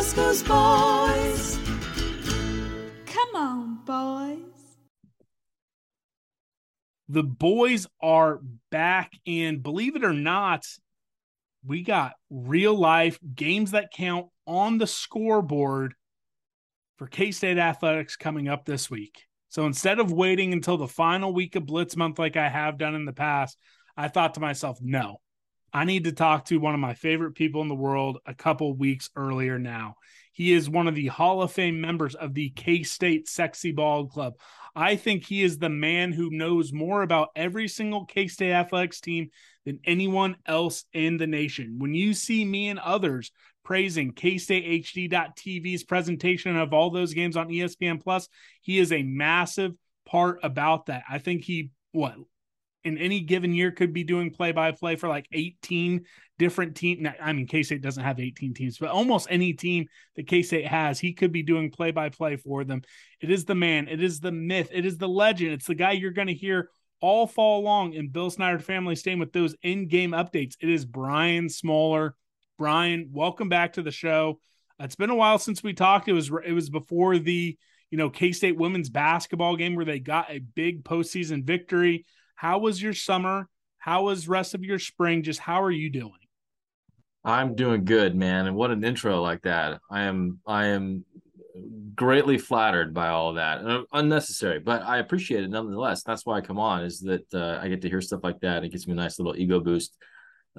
Boscoe's boys. Come on, boys. The boys are back, and believe it or not, we got real life games that count on the scoreboard for K State Athletics coming up this week. So instead of waiting until the final week of Blitz month like I have done in the past, I thought to myself, no, I need to talk to one of my favorite people in the world a couple weeks earlier now. He is one of the Hall of Fame members of the K State Sexy Ball Club. I think he is the man who knows more about every single K State athletics team than anyone else in the nation. When you see me and others praising KStateHD.tv's presentation of all those games on ESPN Plus, he is a massive part about that. I think he what in any given year could be doing play by play for like 18 different teams. I mean, K State doesn't have 18 teams, but almost any team that K State has, he could be doing play by play for them. It is the man, it is the myth, it is the legend. It's the guy you're going to hear all fall long in Bill Snyder family Stadium with those in game updates. It is Brian Smoller. Brian, welcome back to the show. It's been a while since we talked. It was it was before the you know K State women's basketball game where they got a big postseason victory. How was your summer? How was rest of your spring? Just how are you doing? I'm doing good, man. And what an intro like that. I am I am greatly flattered by all that. Uh, unnecessary, but I appreciate it nonetheless. That's why I come on is that uh, I get to hear stuff like that. It gives me a nice little ego boost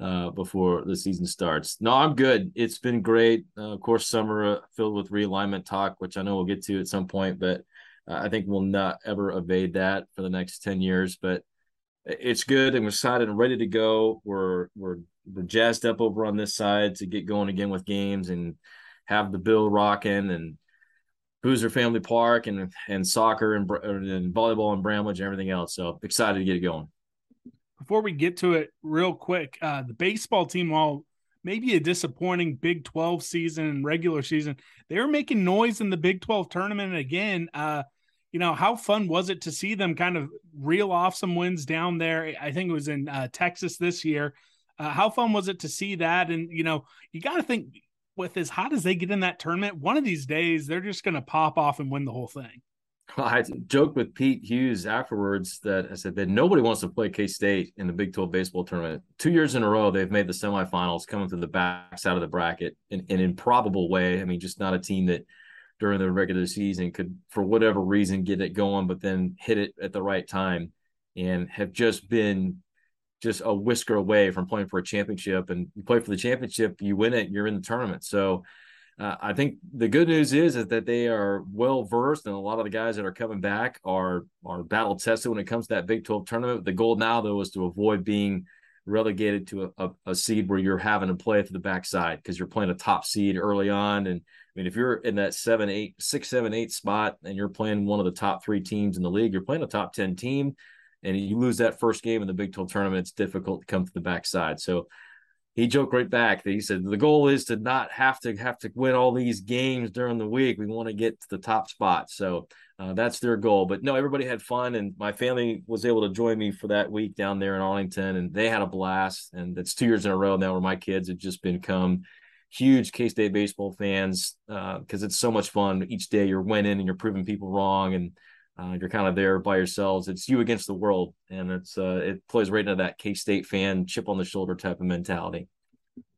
uh, before the season starts. No, I'm good. It's been great. Uh, of course, summer uh, filled with realignment talk, which I know we'll get to at some point, but uh, I think we'll not ever evade that for the next 10 years. But it's good and we're excited and ready to go. We're we're we're jazzed up over on this side to get going again with games and have the bill rocking and Buser Family Park and and soccer and, and volleyball and Bramlage and everything else. So excited to get it going. Before we get to it, real quick, uh, the baseball team, while maybe a disappointing Big 12 season and regular season, they were making noise in the Big 12 tournament again. Uh, you know, how fun was it to see them kind of reel off some wins down there? I think it was in uh, Texas this year. Uh, how fun was it to see that? And, you know, you got to think with as hot as they get in that tournament, one of these days they're just going to pop off and win the whole thing. I joked with Pete Hughes afterwards that I said that nobody wants to play K State in the Big 12 baseball tournament. Two years in a row, they've made the semifinals coming through the back side of the bracket in, in an improbable way. I mean, just not a team that during the regular season could, for whatever reason, get it going, but then hit it at the right time and have just been just a whisker away from playing for a championship. And you play for the championship, you win it, you're in the tournament. So uh, I think the good news is, is that they are well versed, and a lot of the guys that are coming back are are battle tested when it comes to that Big 12 tournament. The goal now, though, is to avoid being relegated to a, a, a seed where you're having to play to the backside because you're playing a top seed early on and I mean, if you're in that seven, eight, six, seven, eight spot and you're playing one of the top three teams in the league, you're playing a top 10 team and you lose that first game in the Big 12 tournament, it's difficult to come to the backside. So he joked right back that he said the goal is to not have to have to win all these games during the week. We want to get to the top spot. So uh, that's their goal. But no, everybody had fun, and my family was able to join me for that week down there in Arlington, and they had a blast. And that's two years in a row now where my kids have just become huge K State baseball fans because uh, it's so much fun. Each day you're winning and you're proving people wrong, and uh, you're kind of there by yourselves. It's you against the world, and it's uh, it plays right into that K State fan chip on the shoulder type of mentality.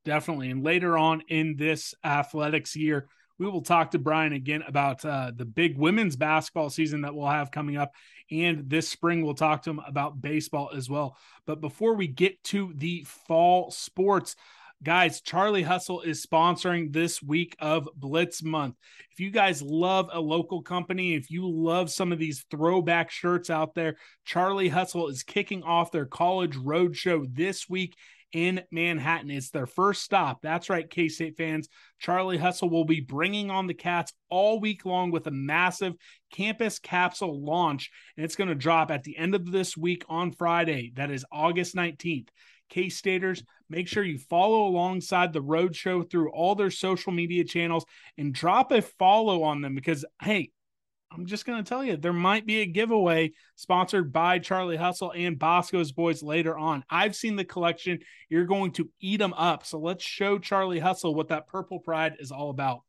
Definitely, and later on in this athletics year, we will talk to Brian again about uh, the big women's basketball season that we'll have coming up. And this spring, we'll talk to him about baseball as well. But before we get to the fall sports, Guys, Charlie Hustle is sponsoring this week of Blitz Month. If you guys love a local company, if you love some of these throwback shirts out there, Charlie Hustle is kicking off their college road show this week in Manhattan. It's their first stop. That's right, K State fans. Charlie Hustle will be bringing on the Cats all week long with a massive campus capsule launch, and it's going to drop at the end of this week on Friday. That is August 19th. K Staters, make sure you follow alongside the roadshow through all their social media channels and drop a follow on them because, hey, I'm just going to tell you, there might be a giveaway sponsored by Charlie Hustle and Boscoe's Boys later on. I've seen the collection. You're going to eat them up. So let's show Charlie Hustle what that Purple Pride is all about.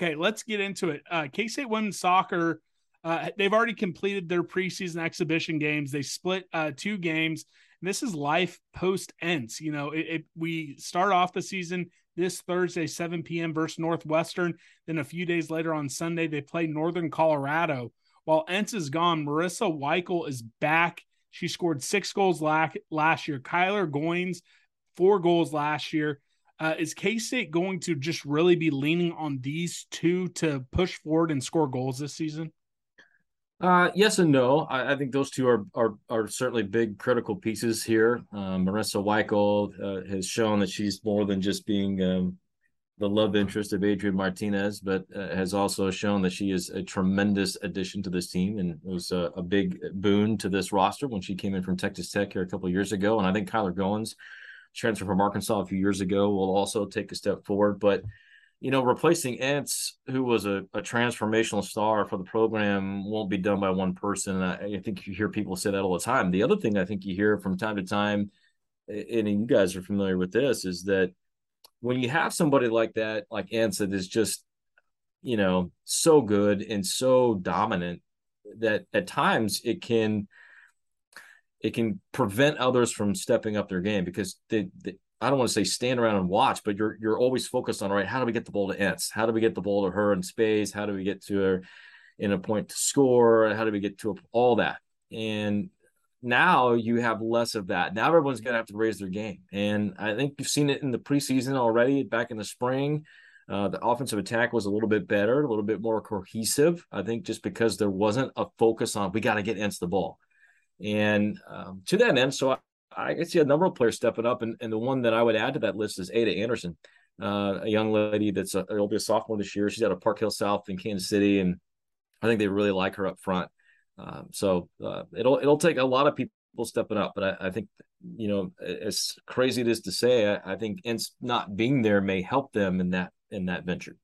Okay, let's get into it. Uh, K State women's soccer, uh, they've already completed their preseason exhibition games. They split uh, two games. And this is life post Entz. You know, it, it, we start off the season this Thursday, 7 p.m. versus Northwestern. Then a few days later on Sunday, they play Northern Colorado. While Entz is gone, Marissa Weichel is back. She scored six goals last, last year. Kyler Goins, four goals last year. Uh, is K State going to just really be leaning on these two to push forward and score goals this season? Uh, yes and no. I, I, think those two are, are are certainly big critical pieces here. Um, Marissa Weichel uh, has shown that she's more than just being um, the love interest of Adrian Martinez, but uh, has also shown that she is a tremendous addition to this team and was a, a, big boon to this roster when she came in from Texas Tech here a couple years ago. And I think Kyler Goins, transfer from Arkansas a few years ago, will also take a step forward. But you know, replacing Entz, who was a, a, transformational star for the program, won't be done by one person. I, I, think you hear people say that all the time. The other thing I think you hear from time to time, and you guys are familiar with this, is that when you have somebody like that, like Entz, that is just, you know, so good and so dominant that at times it can it can prevent others from stepping up their game because they, they I don't want to say stand around and watch, but you're you're always focused on all right. How do we get the ball to Entz? How do we get the ball to her in space? How do we get to her in a point to score? How do we get to all that? And now you have less of that. Now everyone's going to have to raise their game, and I think you've seen it in the preseason already. Back in the spring, uh, the offensive attack was a little bit better, a little bit more cohesive. I think just because there wasn't a focus on we got to get Entz the ball, and um, to that end, so I can see a number of players stepping up, and, and the one that I would add to that list is Ada Anderson, uh, a young lady that's a, will be a sophomore this year. She's out of Park Hill South in Kansas City, and I think they really like her up front. Um, so uh, it'll it'll take a lot of people stepping up, but I, I think you know as crazy it is to say, I, I think Entz not being there may help them in that in that venture.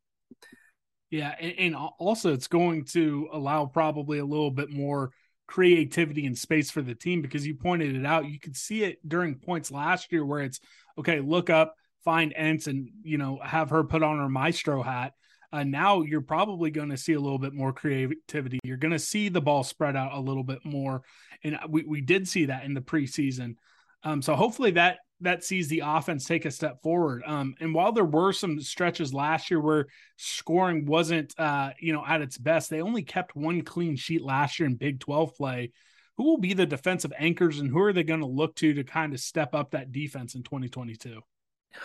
Yeah, and, and also it's going to allow probably a little bit more creativity and space for the team because you pointed it out. You could see it during points last year where it's okay, look up, find Entz, and you know have her put on her maestro hat. Uh, now you're probably going to see a little bit more creativity. You're going to see the ball spread out a little bit more, and we we did see that in the preseason. Um, so hopefully that that sees the offense take a step forward. Um, and while there were some stretches last year where scoring wasn't, uh, you know, at its best, they only kept one clean sheet last year in Big 12 play. Who will be the defensive anchors and who are they going to look to to kind of step up that defense in 2022?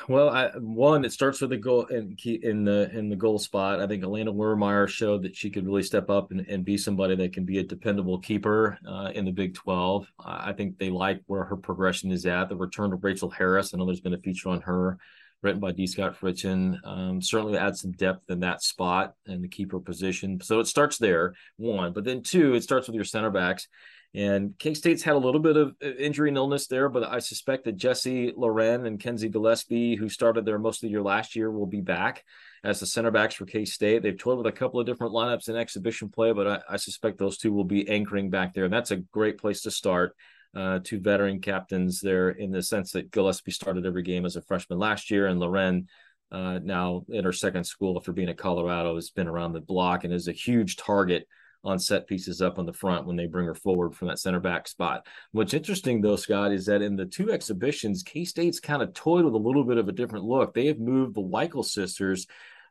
Well, I, one, it starts with the goal in in the in the goal spot. I think Elena Wermeyer showed that she could really step up and, and be somebody that can be a dependable keeper uh, in the Big Twelve. I think they like where her progression is at. The return of Rachel Harris. I know there's been a feature on her, written by D. Scott Fritchen. Um, certainly adds some depth in that spot and the keeper position. So it starts there, one. But then two, it starts with your center backs. And K State's had a little bit of injury and illness there, but I suspect that Jesse Loren and Kenzie Gillespie, who started there most of the year last year, will be back as the center backs for K State. They've toyed with a couple of different lineups in exhibition play, but I, I, suspect those two will be anchoring back there. And that's a great place to start. Uh, two veteran captains there in the sense that Gillespie started every game as a freshman last year, and Loren uh, now in her second school after being at Colorado has been around the block and is a huge target on set pieces up on the front when they bring her forward from that center back spot. What's interesting though, Scott, is that in the two exhibitions, K State's kind of toyed with a little bit of a different look. They have moved the Weichel sisters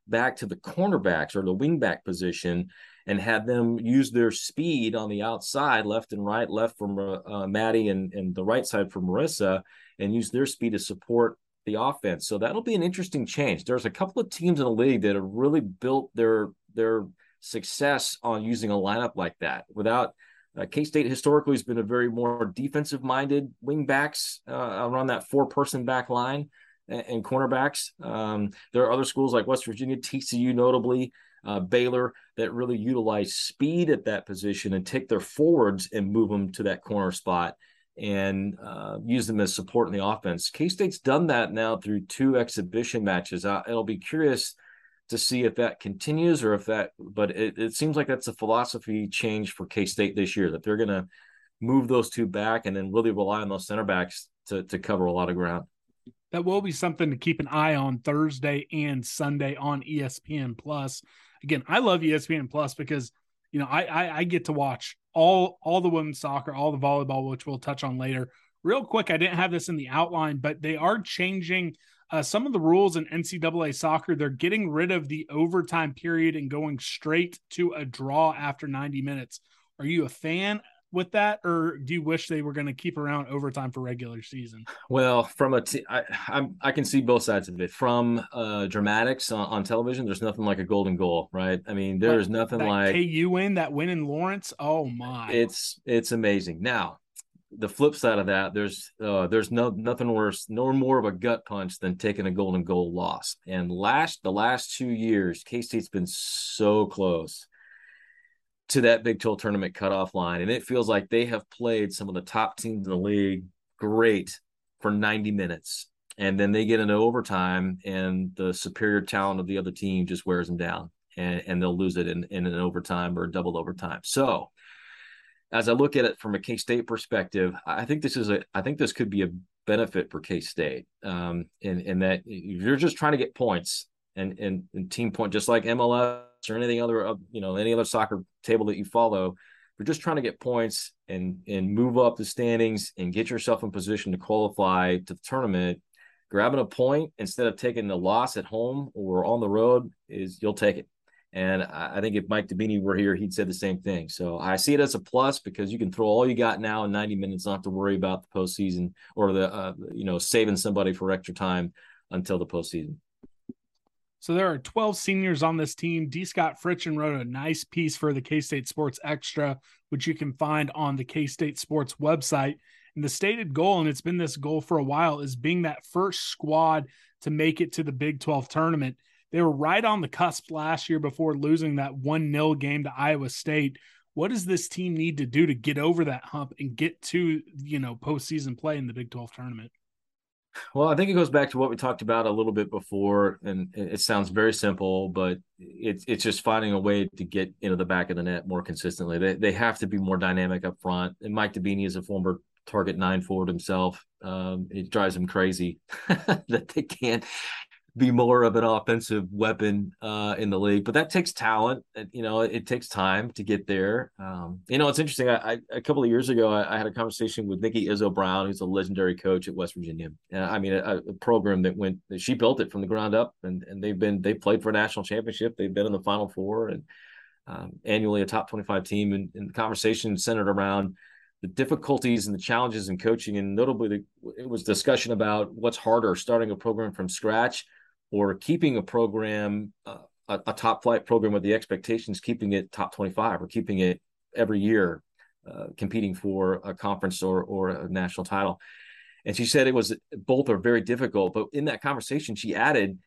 back to the cornerbacks or the wingback position and had them use their speed on the outside, left and right, left from uh, uh, Maddie and, and the right side from Marissa, and use their speed to support the offense. So that'll be an interesting change. There's a couple of teams in the league that have really built their their success on using a lineup like that without Uh, K State historically has been a very more defensive minded wing backs uh, around that four person back line and, and cornerbacks. Um, there are other schools like West Virginia, TCU, notably. Uh, Baylor that really utilize speed at that position and take their forwards and move them to that corner spot and uh, use them as support in the offense. K State's done that now through two exhibition matches. Uh, it'll be curious to see if that continues or if that, but it, it seems like that's a philosophy change for K State this year that they're going to move those two back and then really rely on those center backs to, to cover a lot of ground. That will be something to keep an eye on Thursday and Sunday on ESPN Plus. Again, I love ESPN Plus because you know I, I, I get to watch all all the women's soccer, all the volleyball, which we'll touch on later. Real quick, I didn't have this in the outline, but they are changing uh, some of the rules in NCAA soccer, they're getting rid of the overtime period and going straight to a draw after 90 minutes. Are you a fan with that, or do you wish they were going to keep around overtime for regular season? Well, from a t- I, I'm, I can see both sides of it. From uh, dramatics on, on, television, there's nothing like a golden goal, right? I mean, there's nothing that like KU win that win in Lawrence. Oh my, it's it's amazing. Now, the flip side of that, there's uh, there's no nothing worse, no more of a gut punch than taking a golden goal loss. And last the last two years, K State's been so close to that Big 12 tournament cutoff line, and it feels like they have played some of the top teams in the league great for 90 minutes, and then they get into overtime, and the superior talent of the other team just wears them down, and and they'll lose it in in an overtime or double overtime. So as I look at it from a K State perspective, I think this is a I think this could be a benefit for K State. Um, in in that you're just trying to get points and, and and team point, just like MLS or anything other you know any other soccer table that you follow. You're just trying to get points and and move up the standings and get yourself in position to qualify to the tournament. Grabbing a point instead of taking the loss at home or on the road is you'll take it. And I think if Mike Dibbini were here, he'd say the same thing. So I see it as a plus because you can throw all you got now in 90 minutes, not to worry about the postseason or the, uh, you know, saving somebody for extra time until the postseason. So there are 12 seniors on this team. D. Scott Fritchen wrote a nice piece for the K State Sports Extra, which you can find on the K State Sports website. And the stated goal, and it's been this goal for a while, is being that first squad to make it to the Big 12 tournament. They were right on the cusp last year before losing that 1 0 game to Iowa State. What does this team need to do to get over that hump and get to, you know, postseason play in the Big 12 tournament? Well, I think it goes back to what we talked about a little bit before, and it sounds very simple, but it's it's just finding a way to get into the back of the net more consistently. They they have to be more dynamic up front. And Mike Dibbini is a former target nine forward himself. Um, it drives him crazy that they can't be more of an offensive weapon uh, in the league. But that takes talent. You know, it, it takes time to get there. Um, you know, it's interesting. I, I, a couple of years ago, I, I, had a conversation with Nikki Izzo Brown, who's a legendary coach at West Virginia. I mean, a, a, program that went she built it from the ground up, and and they've been they played for a national championship. They've been in the Final Four and um, annually a top twenty five team. And, and the conversation centered around the difficulties and the challenges in coaching, and notably, the, it was discussion about what's harder, starting a program from scratch or keeping a program uh, a, a, top flight program with the expectations keeping it top 25 or keeping it every year uh, competing for a conference or or a national title. And she said it was both are very difficult but in that conversation she added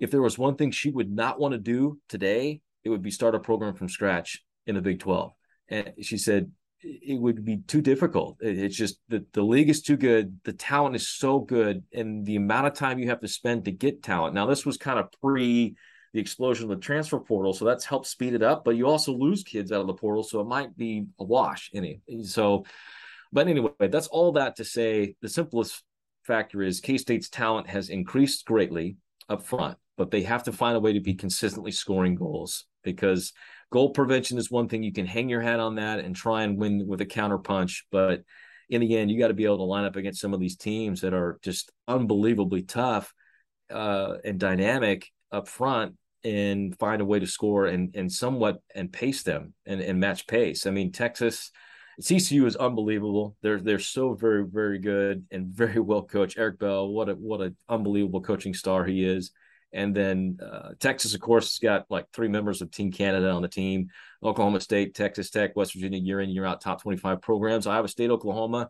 if there was one thing she would not want to do today it would be start a program from scratch in the big 12 and she said it would be too difficult. It's just the, the league is too good. The talent is so good, and the amount of time you have to spend to get talent. Now, this was kind of pre the explosion of the transfer portal, so that's helped speed it up. But you also lose kids out of the portal, so it might be a wash. Any so, but anyway, that's all that to say. The simplest factor is K State's talent has increased greatly up front, but they have to find a way to be consistently scoring goals because goal prevention is one thing you can hang your hat on that and try and win with a counter punch but in the end you got to be able to line up against some of these teams that are just unbelievably tough uh, and dynamic up front and find a way to score and and somewhat and pace them and, and match pace i mean texas TCU is unbelievable. They're they're so very very good and very well coached. Eric Bell, what a what an unbelievable coaching star he is And then uh, Texas, of course, has got like three members of Team Canada on the team. Oklahoma State, Texas Tech, West Virginia, year in, year out, top 25 programs. Iowa State, Oklahoma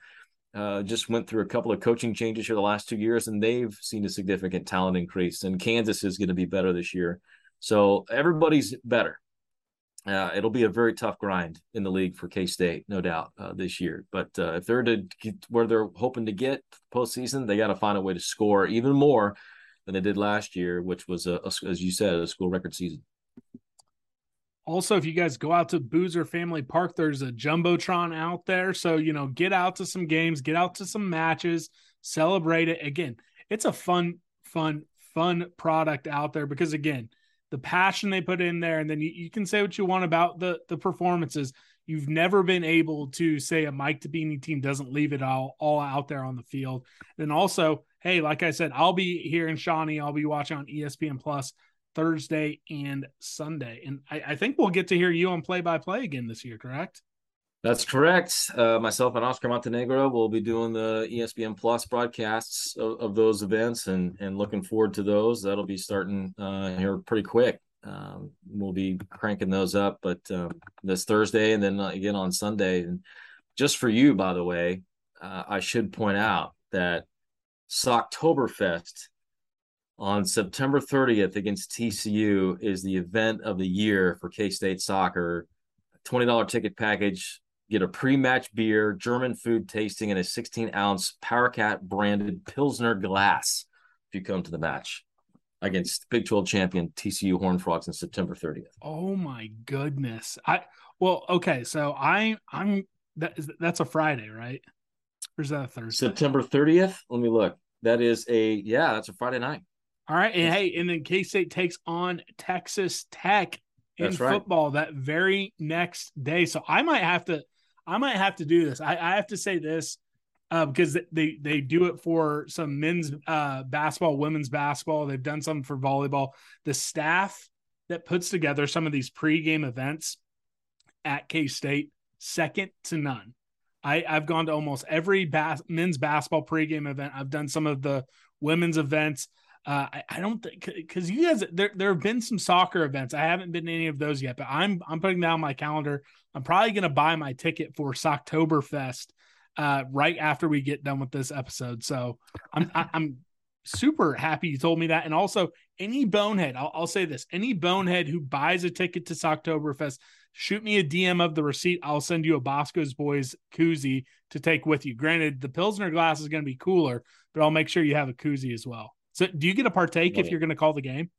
uh, just went through a couple of coaching changes here the last two years, and they've seen a significant talent increase. And Kansas is going to be better this year. So everybody's better. Uh, it'll be a very tough grind in the league for K State, no doubt, uh, this year. But uh, if they're to where they're hoping to get postseason, they got to find a way to score even more than they did last year, which was, a, a, as you said, a school record season. Also, if you guys go out to Buser Family Park, there's a Jumbotron out there. So, you know, get out to some games, get out to some matches, celebrate it. Again, it's a fun, fun, fun product out there because, again, the passion they put in there, and then you, you can say what you want about the the performances. You've never been able to say a Mike Dibbini team doesn't leave it all all out there on the field. And also, hey, like I said, I'll be here in Shawnee. I'll be watching on ESPN Plus Thursday and Sunday, and I, I think we'll get to hear you on play by play again this year. Correct? That's correct. Uh, myself and Oscar Montenegro will be doing the ESPN Plus broadcasts of, of, those events, and and looking forward to those. That'll be starting uh, here pretty quick. Um, we'll be cranking those up, but um, this Thursday and then uh, again on Sunday. And just for you, by the way, uh, I should point out that Socktoberfest on September 30th against TCU is the event of the year for K State soccer. $20 ticket package get a pre-match beer, German food tasting, and a 16 ounce PowerCat branded Pilsner glass if you come to the match against Big 12 champion TCU Horn Frogs on September 30th. Oh my goodness. I well, okay, so I I'm that is that's a Friday, right? Or is that a Thursday? September 30th. Let me look. That is a yeah, that's a Friday night. All right. And hey, and then K State takes on Texas Tech in football that very next day. So I might have to I might have to do this. I, I have to say this uh, because they they do it for some men's uh, basketball, women's basketball. They've done some for volleyball. The staff that puts together some of these pregame events at K State, second to none. I, I've gone to almost every bas- men's basketball pregame event. I've done some of the women's events. Uh, I, I, don't think because you guys there there have been some soccer events. I haven't been to any of those yet, but I'm I'm putting down my calendar. I'm probably gonna buy my ticket for Socktoberfest uh, right after we get done with this episode. So I'm I, am i am super happy you told me that. And also any bonehead, I'll, I'll say this: any bonehead who buys a ticket to Socktoberfest, shoot me a DM of the receipt. I'll send you a Boscoe's Boys koozie to take with you. Granted, the Pilsner glass is going to be cooler, but I'll make sure you have a koozie as well. So, do you get a partake if you're going to call the game?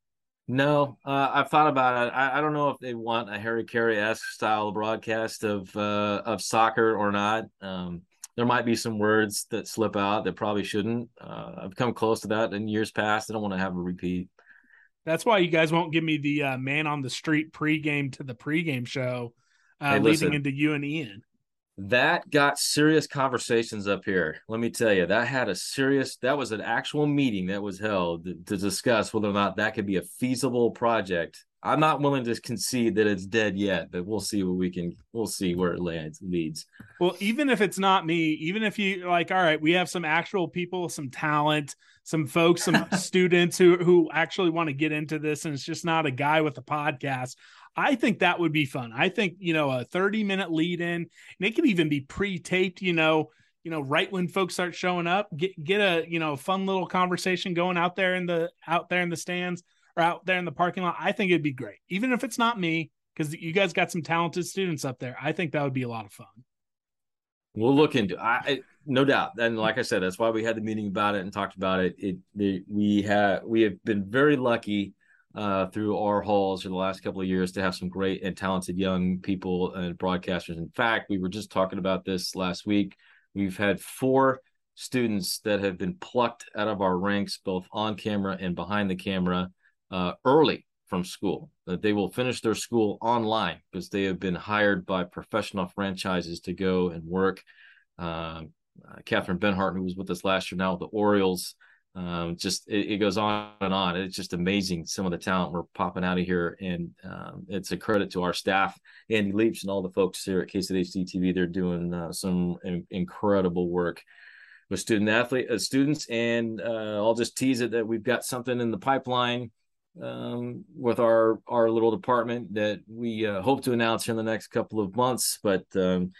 No, uh, I've thought about it. I, I, don't know if they want a Harry Caray esque style broadcast of uh, of soccer or not. Um, there might be some words that slip out that probably shouldn't. Uh, I've come close to that in years past. I don't want to have a repeat. That's why you guys won't give me the uh, man on the street pregame to the pregame show, uh, hey, leading into you and Ian that got serious conversations up here. Let me tell you, that had a serious, that was an actual meeting that was held to, to, discuss whether or not that could be a feasible project. I'm not willing to concede that it's dead yet, but we'll see what we can, we'll see where it lands, leads. Well, even if it's not me, even if you like, all right, we have some actual people, some talent, some folks, some students who, who actually want to get into this, and it's just not a guy with a podcast. I think that would be fun. I think, you know, a 30 minute lead in, and it could even be pre taped, you know, you know, right when folks start showing up, get, get a, you know, fun little conversation going out there in the, out there in the stands or out there in the parking lot. I think it'd be great. Even if it's not me, because you guys got some talented students up there. I think that would be a lot of fun. We'll look into I no doubt. And like I said, that's why we had the meeting about it and talked about it. It, it we have we have been very lucky uh, through our halls for the last couple of years to have some great and talented young people and broadcasters. In fact, we were just talking about this last week. We've had four students that have been plucked out of our ranks, both on camera and behind the camera, uh, early from school. That they will finish their school online because they have been hired by professional franchises to go and work. Um, uh, Catherine Benhart, who was with us last year now with the Orioles, um, just it, it, goes on and on. It's just amazing some of the talent we're popping out of here, and um, it's a credit to our staff, Andy Leach, and all the folks here at KStateHD.tv. They're doing uh, some in- incredible work with student athlete uh, students, and uh, I'll just tease it that we've got something in the pipeline um, with our our little department that we uh, hope to announce in the next couple of months, but um,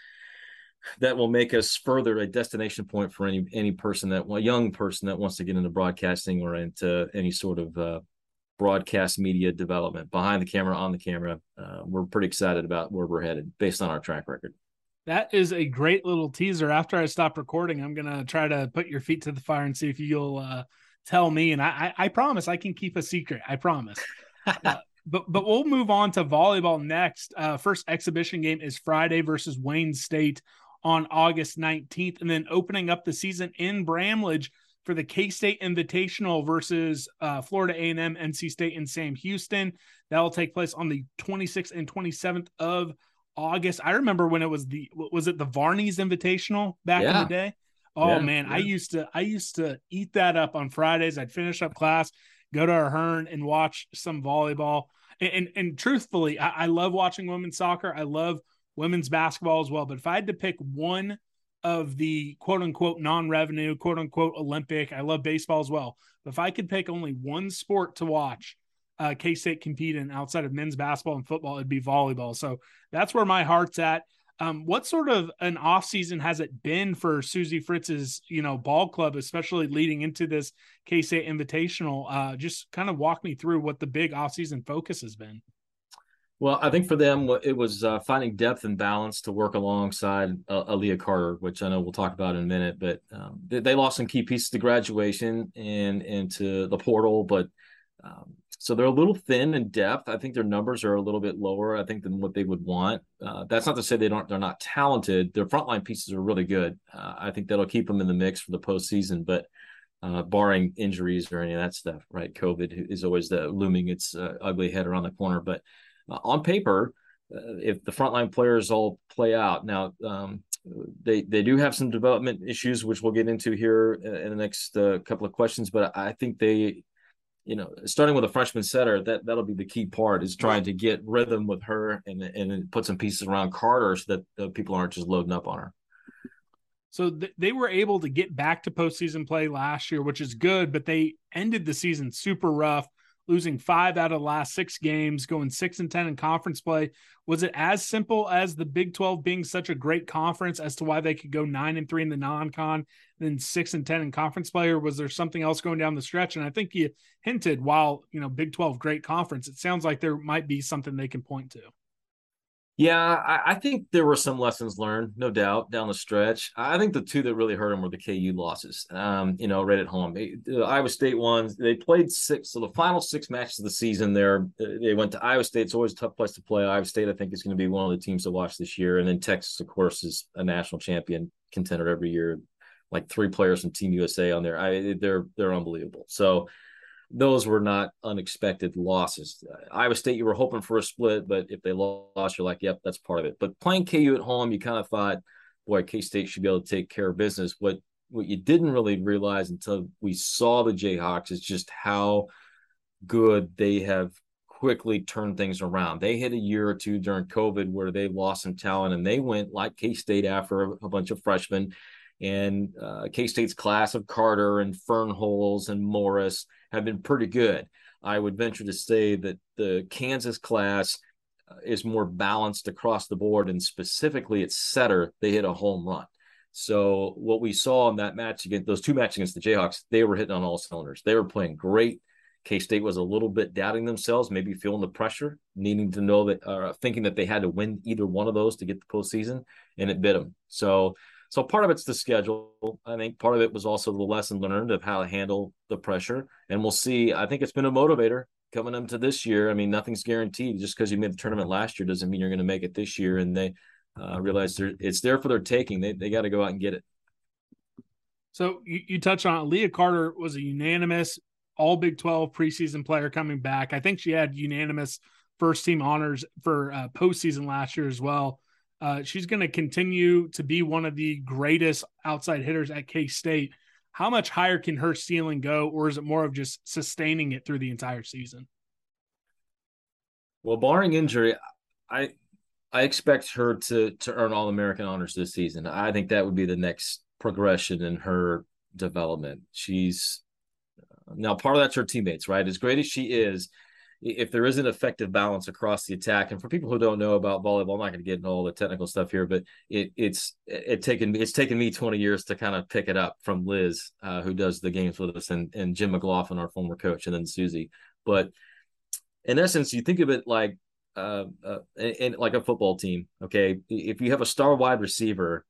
that will make us further a destination point for any any person that a young person that wants to get into broadcasting or into any sort of uh, broadcast media development. Behind the camera on the camera uh, we're pretty excited about where we're headed based on our track record. That is a great little teaser. After i stop recording i'm gonna try to put your feet to the fire and see if you'll uh, tell me. And I, I, I promise i can keep a secret. I promise. Uh, but but we'll move on to volleyball next. Uh, first exhibition game is friday versus wayne state on August 19th, and then opening up the season in Bramlage for the K State Invitational versus uh, Florida A&M, NC State, and Sam Houston. That will take place on the 26th and 27th of August. I remember when it was the was it the Varney's Invitational back yeah. in the day. Oh yeah, man, yeah. I used to I used to eat that up on Fridays. I'd finish up class, go to our Ahearn, and watch some volleyball. And and, and truthfully, I, I love watching women's soccer. I love women's basketball as well. But if I had to pick one of the quote unquote non revenue, quote unquote Olympic, I love baseball as well. But if I could pick only one sport to watch uh, K State compete in outside of men's basketball and football, it'd be volleyball. So that's where my heart's at. Um, what sort of an off season has it been for Suzie Fritz's, you know, ball club, especially leading into this K State Invitational? Uh, just kind of walk me through what the big off season focus has been. Well, I think for them, it was uh, finding depth and balance to work alongside uh, Aliyah Carter, which I know we'll talk about in a minute. But um, they, they, lost some key pieces to graduation and into the portal, but um, so they're a little thin in depth. I think their numbers are a little bit lower, I think, than what they would want. Uh, that's not to say they don't they're not talented. Their frontline pieces are really good. Uh, I think that'll keep them in the mix for the postseason, but. Uh, barring injuries or any of that stuff, right? COVID is always the looming its uh, ugly head around the corner, but on paper, uh, if the frontline players all play out now, um, they they do have some development issues, which we'll get into here in the next uh, couple of questions. But I think they, you know, starting with a freshman setter, that that'll be the key part is trying to get rhythm with her and and put some pieces around Carter so that uh, people aren't just loading up on her. So th- they were able to get back to postseason play last year, which is good, but they ended the season super rough losing five out of the last six games, going six and 10 in conference play. Was it as simple as the Big 12 being such a great conference as to why they could go nine and three in the non con, then six and 10 in conference play? Or was there something else going down the stretch? And I think you hinted while, you know, Big 12 great conference, it sounds like there might be something they can point to. Yeah, I, I, think there were some lessons learned, no doubt, down the stretch. I think the two that really hurt them were the KU losses. Um, you know, right at home, the Iowa State ones. They played six, so the final six matches of the season. There, uh, they went to Iowa State. It's always a tough place to play. Iowa State, I think, is going to be one of the teams to watch this year. And then Texas, of course, is a national champion contender every year. Like three players from Team USA on there. I they're they're unbelievable. So those were not unexpected losses. Iowa State, you were hoping for a split, but if they lost, you're like, yep, that's part of it. But playing KU at home, you kind of thought, boy, K State should be able to take care of business. What what you didn't really realize until we saw the Jayhawks is just how good they have quickly turned things around. They hit a year or two during COVID where they lost some talent and they went like K State after a, a bunch of freshmen and uh, K State's class of Carter and Fernholz and Morris have been pretty good. I would venture to say that the Kansas class uh, is more balanced across the board, and specifically at setter, they hit a home run. So what we saw in that match against those two matches against the Jayhawks, they were hitting on all cylinders. They were playing great. K State was a little bit doubting themselves, maybe feeling the pressure, needing to know that, uh, thinking that they had to win either one of those to get the postseason, and it bit them. So so part of it's the schedule. I think part of it was also the lesson learned of how to handle the pressure. And we'll see. I think it's been a motivator coming into this year. I mean, nothing's guaranteed. Just because you made the tournament last year doesn't mean you're going to make it this year. And they uh, realize it's there for their taking. They they got to go out and get it. So you, you touched on it. Aliyah Carter was a unanimous All Big Twelve preseason player coming back. I think she had unanimous first team honors for uh, postseason last year as well. Uh, she's going to continue to be one of the greatest outside hitters at K State. How much higher can her ceiling go, or is it more of just sustaining it through the entire season? Well, barring injury, I I expect her to to earn All American honors this season. I think that would be the next progression in her development. She's now part of that's her teammates, right? As great as she is, if there isn't effective balance across the attack, and for people who don't know about volleyball, I'm not going to get into all the technical stuff here, but it, it's it taken it's taken me 20 years to kind of pick it up from Liz, uh, who does the games with us, and and Jim McLaughlin, our former coach, and then Suzie. But in essence, you think of it like uh, uh in, like a football team. Okay, if you have a star wide receiver,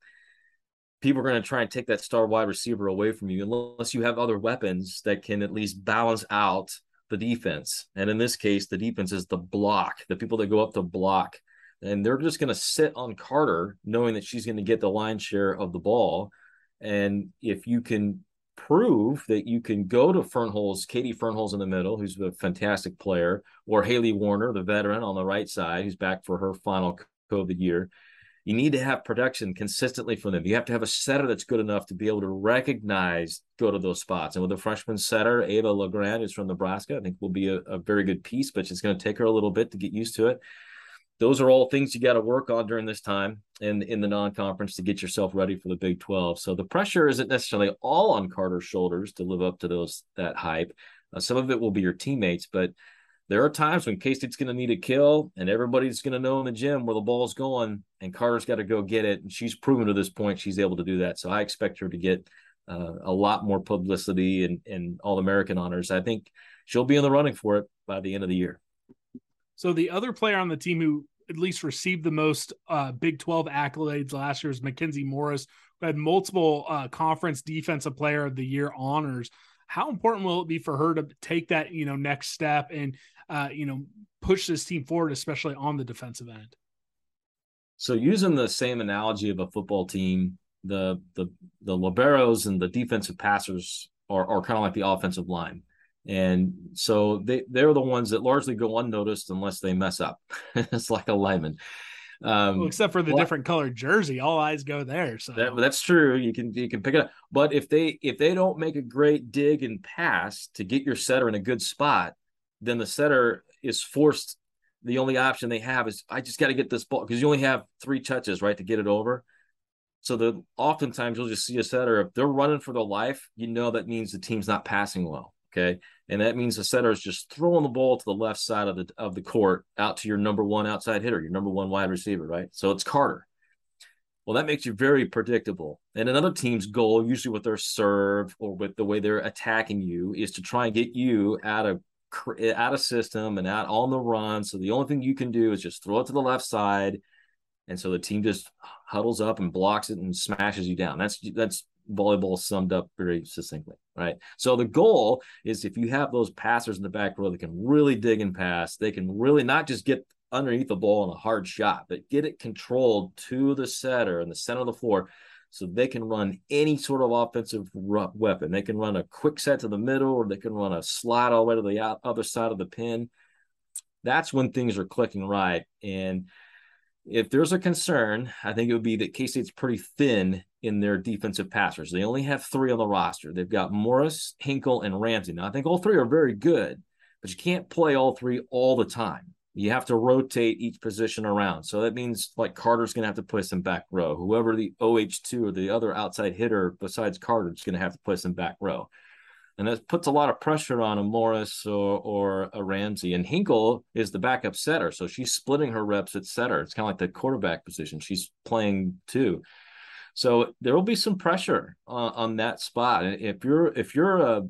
people are going to try and take that star wide receiver away from you unless you have other weapons that can at least balance out the defense. And in this case, the defense is the block, the people that go up to block. And they're just going to sit on Carter, knowing that she's going to get the line share of the ball. And if you can prove that you can go to Fernholz, Katie Fernholz in the middle, who's a fantastic player, or Haley Warner, the veteran on the right side, who's back for her final COVID year, you need to have production consistently from them. You have to have a setter that's good enough to be able to recognize, go to those spots. And with a freshman setter, Ava LeGrand, who's from Nebraska, I think will be a, a very good piece, but it's going to take her a little bit to get used to it. Those are all things you got to work on during this time in, in the non conference to get yourself ready for the Big 12. So the pressure isn't necessarily all on Carter's shoulders to live up to those that hype. Uh, some of it will be your teammates, but there are times when K State's going to need a kill, and everybody's going to know in the gym where the ball's going, and Carter's got to go get it. And she's proven to this point she's able to do that. So I expect her to get uh, a lot more publicity and, and All American honors. I think she'll be in the running for it by the end of the year. So the other player on the team who at least received the most uh, Big 12 accolades last year is Mackenzie Morris, who had multiple uh, conference defensive player of the year honors. How important will it be for her to take that, you know, next step and uh, you know, push this team forward, especially on the defensive end. So using the same analogy of a football team, the the the liberos and the defensive passers are, are kind of like the offensive line. And so they, they're the ones that largely go unnoticed unless they mess up. it's like a lineman. Um, well, except for the well, different colored jersey, all eyes go there. So that, that's true. You can you can pick it up. But if they if they don't make a great dig and pass to get your setter in a good spot, then the setter is forced. The only option they have is I just got to get this ball because you only have three touches, right, to get it over. So the oftentimes you'll just see a setter if they're running for their life, you know that means the team's not passing well. Okay. And that means the setter is just throwing the ball to the left side of the of the court out to your number one outside hitter, your number one wide receiver, right? So it's Carter. Well, that makes you very predictable. And another team's goal, usually with their serve or with the way they're attacking you, is to try and get you out of Eh, out of system and out on the run. So the only thing you can do is just throw it to the left side, and so the team just huddles up and blocks it and smashes you down. That's that's volleyball summed up very succinctly, right? So the goal is if you have those passers in the back row that can really dig and pass, they can really not just get underneath the ball in a hard shot, but get it controlled to the setter in the center of the floor so they can run any sort of offensive weapon. They can run a quick set to the middle, or they can run a slide all the way to the other side of the pin. That's when things are clicking right. And if there's a concern, I think it would be that K State's pretty thin in their defensive passers. They only have three on the roster. They've got Morris, Hinkle, and Ramsey. Now, I think all three are very good, but you can't play all three all the time you have to rotate each position around. So that means like Carter's going to have to play some back row. Whoever the OH2 or the other outside hitter besides Carter is going to have to play some back row. And that puts a lot of pressure on a Morris or, or a Ramsey. And Hinkle is the backup setter. So she's splitting her reps at setter. It's kind of like the quarterback position. She's playing too. So there will be some pressure on, on that spot. And if you're if you're a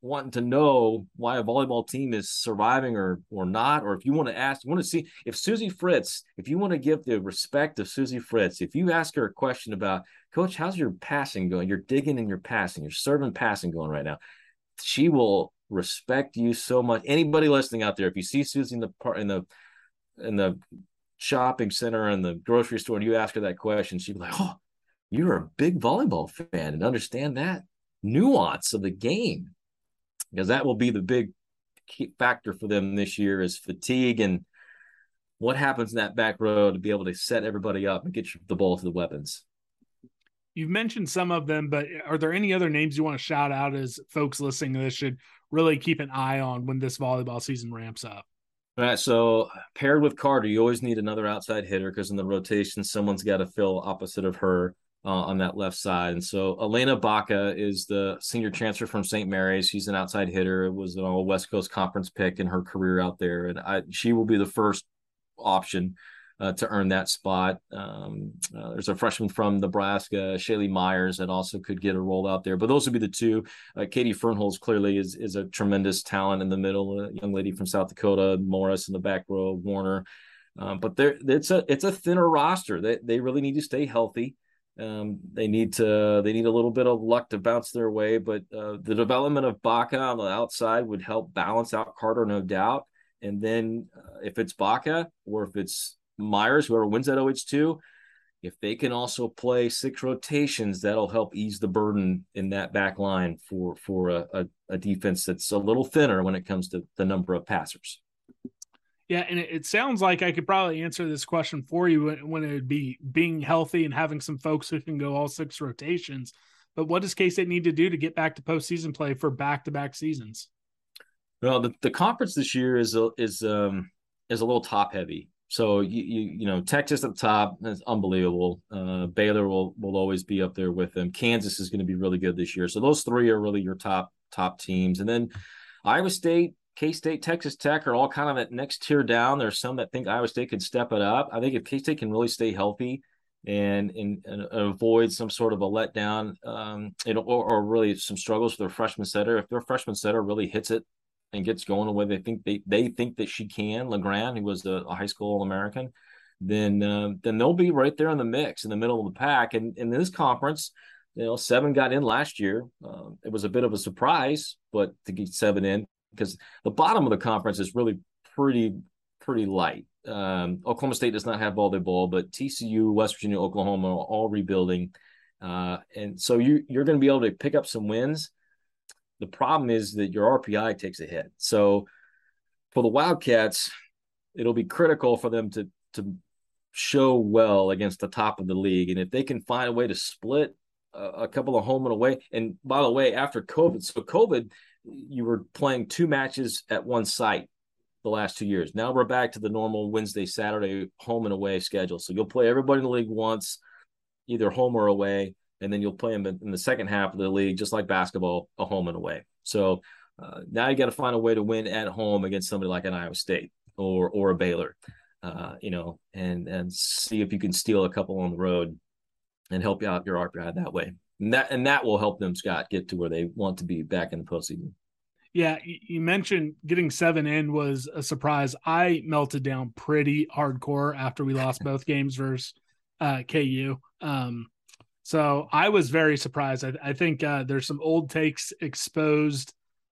wanting to know why a volleyball team is surviving or or not, or if you want to ask, you want to see if Suzie Fritz, if you want to give the respect of Suzie Fritz, if you ask her a question about, Coach, how's your passing going? You're digging and you're passing, you're serving passing going right now. She will respect you so much. Anybody listening out there, if you see Suzie in the part in the in the shopping center and the grocery store and you ask her that question, she'd be like, Oh, you're a big volleyball fan and understand that nuance of the game because that will be the big factor for them this year is fatigue and what happens in that back row to be able to set everybody up and get the ball to the weapons. You've mentioned some of them, but are there any other names you want to shout out as folks listening to this should really keep an eye on when this volleyball season ramps up? All right. So paired with Carter, you always need another outside hitter because in the rotation, someone's got to fill opposite of her. Uh, on that left side. And so Elena Baca is the senior transfer from St. Mary's. She's an outside hitter. It was an all West Coast Conference pick in her career out there, and I, she will be the first option uh, to earn that spot. Um, uh, there's a freshman from Nebraska, Shaylee Myers, that also could get a role out there. But those would be the two. Uh, Katie Fernholz clearly is is a tremendous talent in the middle. A young lady from South Dakota, Morris in the back row, Warner. Um, but there, it's a it's a thinner roster. They they really need to stay healthy. Um, they need to they need a little bit of luck to bounce their way, but uh, the development of Baca on the outside would help balance out Carter, no doubt. And then uh, if it's Baca or if it's Myers, whoever wins that OH2, if they can also play six rotations, that'll help ease the burden in that back line for for a, a, a defense that's a little thinner when it comes to the number of passers. Yeah, and it, it, sounds like I could probably answer this question for you when, when it would be being healthy and having some folks who can go all six rotations. But what does K State need to do to get back to postseason play for back to back seasons? Well, the, the conference this year is a, is um is a little top heavy. So you, you you know Texas at the top is unbelievable. Uh, Baylor will will always be up there with them. Kansas is going to be really good this year. So those three are really your top top teams, and then Iowa State, K State, Texas Tech are all kind of at next tier down. There's some that think Iowa State could step it up. I think if K State can really stay healthy and, and, and avoid some sort of a letdown, um, or, or really some struggles with their freshman setter, if their freshman setter really hits it and gets going the way they think they they think that she can, Legrand, who was a, a high school All American, then uh, then they'll be right there in the mix in the middle of the pack. And in this conference, you know, seven got in last year. Uh, it was a bit of a surprise, but to get seven in because the bottom of the conference is really pretty pretty light. Um, Oklahoma State does not have volleyball, but TCU, West Virginia, Oklahoma are all rebuilding, uh, and so you you're going to be able to pick up some wins the problem is that your RPI takes a hit. So for the Wildcats, it'll be critical for them to to show well against the top of the league, and if they can find a way to split a, a couple of home and away. And by the way, after COVID, so COVID, you were playing two matches at one site the last two years. Now we're back to the normal Wednesday, Saturday home and away schedule. So you'll play everybody in the league once, either home or away and then you'll play them in the second half of the league, just like basketball, a home and away. So uh, now you got to find a way to win at home against somebody like an Iowa State or or a Baylor, uh, you know, and and see if you can steal a couple on the road and help you out your RPI that way. And that and that will help them, Scott, get to where they want to be back in the postseason. Yeah, you mentioned getting seven in was a surprise. I melted down pretty hardcore after we lost both games versus uh, KU. Um, so I was very surprised. I, I think uh, there's some old takes exposed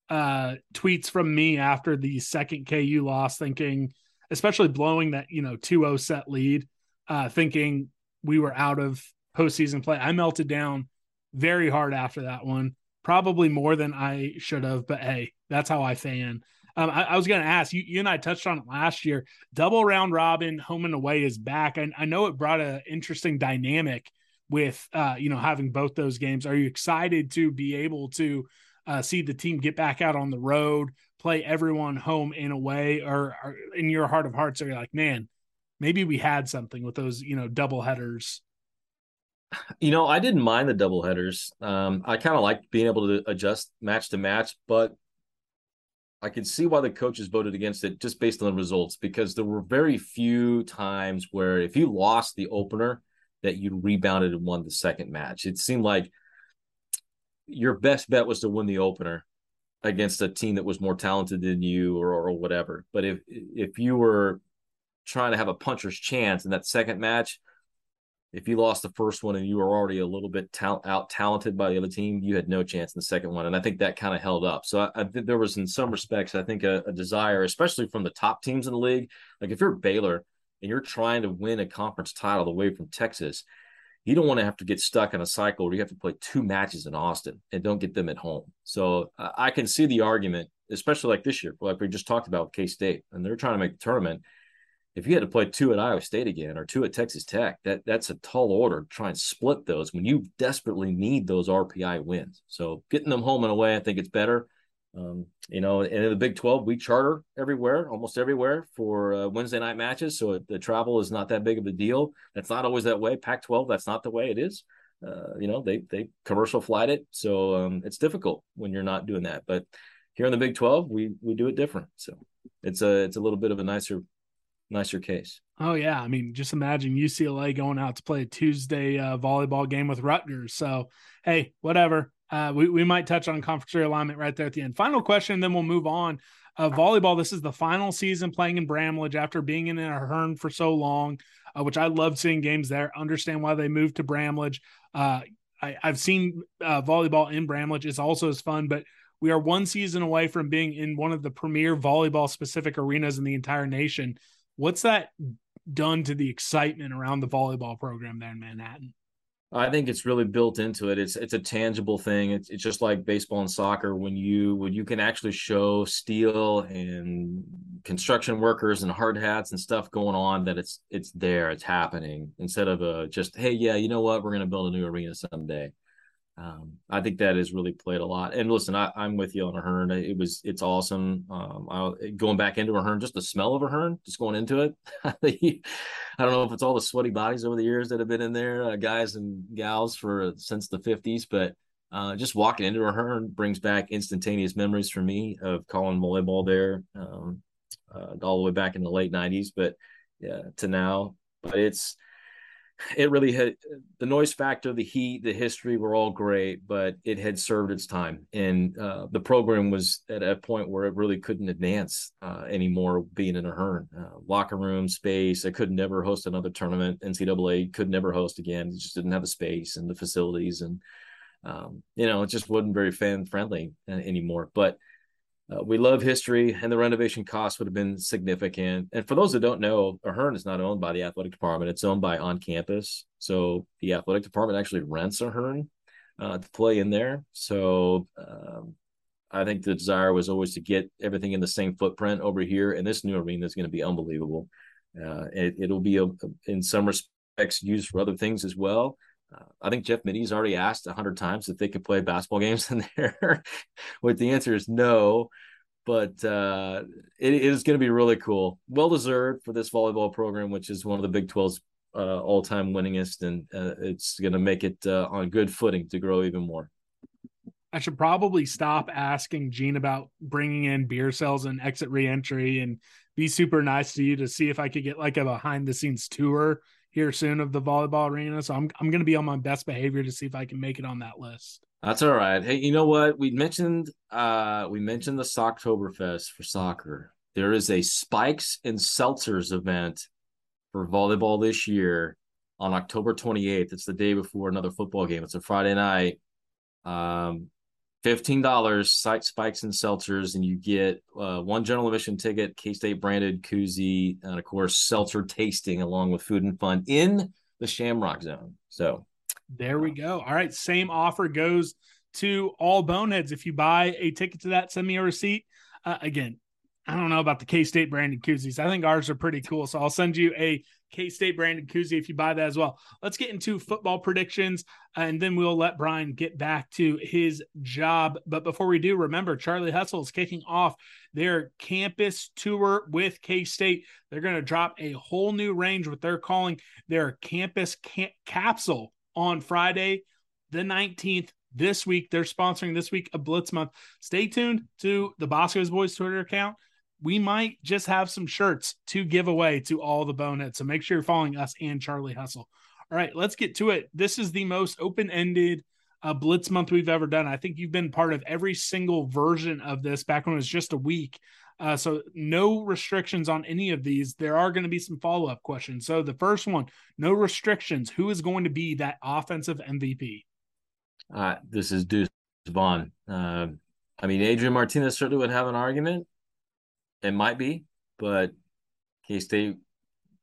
uh, tweets from me after the second KU loss, thinking, especially blowing that you know 2-0 set lead, uh, thinking we were out of postseason play. I melted down very hard after that one, probably more than I should have. But hey, that's how I fan. Um, I, I, was going to ask you. You and I touched on it last year. Double round robin, home and away is back. I, I know it brought an interesting dynamic with uh, you know having both those games. Are you excited to be able to uh, see the team get back out on the road, play everyone home in a way, or, or in your heart of hearts, are you like, man, maybe we had something with those you know double headers? You know, I didn't mind the double headers. Um, I kind of like being able to adjust match to match, but I can see why the coaches voted against it just based on the results because there were very few times where if you lost the opener, that you rebounded and won the second match. It seemed like your best bet was to win the opener against a team that was more talented than you or, or whatever. But if if you were trying to have a puncher's chance in that second match, if you lost the first one and you were already a little bit ta- out talented by the other team, you had no chance in the second one. And I think that kind of held up. So I, I think there was, in some respects, I think a, a, desire, especially from the top teams in the league. Like if you're Baylor, and you're trying to win a conference title away from Texas, you don't want to have to get stuck in a cycle where you have to play two matches in Austin and don't get them at home. So uh, I can see the argument, especially like this year, like we just talked about with K State, and they're trying to make the tournament. If you had to play two at Iowa State again or two at Texas Tech, that that's a tall order to try and split those when you desperately need those RPI wins. So getting them home and away, I think it's better. Um, you know, and in the Big 12, we charter everywhere, almost everywhere for uh, Wednesday night matches. So the travel is not that big of a deal. That's not always that way. Pac 12, that's not the way it is. uh, you know, they they commercial flight it, so um, it's difficult when you're not doing that. But here in the Big Twelve, we we do it different, so it's a it's a little bit of a nicer nicer case. Oh yeah, I mean, just imagine UCLA going out to play a Tuesday uh, volleyball game with Rutgers. So hey, whatever. Uh, we we might touch on conference realignment right there at the end. Final question, then we'll move on. Uh, volleyball. This is the final season playing in Bramlage after being in Ahearn for so long, uh, which I love seeing games there. Understand why they moved to Bramlage. Uh, I, have seen uh, volleyball in Bramlage. It's also as fun, but we are one season away from being in one of the premier volleyball specific arenas in the entire nation. What's that done to the excitement around the volleyball program there in Manhattan? I think it's really built into it. It's it's a tangible thing. It's, it's just like baseball and soccer when you when you can actually show steel and construction workers and hard hats and stuff going on that it's it's there, it's happening instead of a just hey yeah you know what we're going to build a new arena someday um, I think that has really played a lot. And listen, I, am with you on Ahearn. It was it's awesome. Um, I, going back into Ahearn, just the smell of Ahearn, just going into it. I don't know if it's all the sweaty bodies over the years that have been in there, uh, guys and gals for since the 50s, but uh, just walking into Ahearn brings back instantaneous memories for me of calling volleyball there um, uh, all the way back in the late 90s, but yeah, to now. But it's it really had the noise factor, the heat, the history were all great, but it had served its time, and uh, the program was at a point where it really couldn't advance uh, anymore. Being in Ahearn, uh, locker room space, I could never host another tournament. NCAA could never host again. It just didn't have the space and the facilities, and um, you know, it just wasn't very fan friendly uh, anymore. But uh, we love history, and the renovation costs would have been significant. And for those that don't know, Ahearn is not owned by the athletic department; it's owned by on campus. So the athletic department actually rents Ahearn uh, to play in there. So um, I think the desire was always to get everything in the same footprint over here, and this new arena is going to be unbelievable. Uh, it, will be a, in some respects used for other things as well. Uh, I think Jeff Mittie's already asked a hundred times if they could play basketball games in there. With the answer is no, but uh, it, it is going to be really cool. Well deserved for this volleyball program, which is one of the Big 12's uh, all time winningest, and uh, it's going to make it uh, on good footing to grow even more. I should probably stop asking Gene about bringing in beer sales and exit reentry and be super nice to you to see if I could get like a behind the scenes tour here soon of the volleyball arena. So I'm I'm going to be on my best behavior to see if I can make it on that list. That's all right. Hey, you know what? We mentioned uh we mentioned the Socktoberfest for soccer. There is a Spikes and Seltzers event for volleyball this year on October 28th. It's the day before another football game. It's a Friday night. Um, fifteen dollars site spikes and seltzers, and you get uh, one general admission ticket, K State branded koozie, and of course seltzer tasting along with food and fun in the Shamrock Zone. So there we go. All right, same offer goes to all boneheads. If you buy a ticket to that, send me a receipt. Uh, again, I don't know about the K State branded koozies. I think ours are pretty cool. So I'll send you a K State branded koozie if you buy that as well. Let's get into football predictions and then we'll let Brian get back to his job. But before we do, remember Charlie Hustle is kicking off their campus tour with K State. They're going to drop a whole new range, what they're calling their campus capsule on Friday, the 19th. This week, they're sponsoring this week a Blitz Month. Stay tuned to the Boscoe's Boys Twitter account we might just have some shirts to give away to all the boneheads. So make sure you're following us and Charlie Hustle. All right, let's get to it. This is the most open ended uh, Blitz month we've ever done. I think you've been part of every single version of this back when it was just a week. Uh, so no restrictions on any of these. There are going to be some follow up questions. So the first one, no restrictions. Who is going to be that offensive MVP? Uh, this is Deuce Vaughn. Uh, I mean, Adrian Martinez certainly would have an argument. It might be, but K State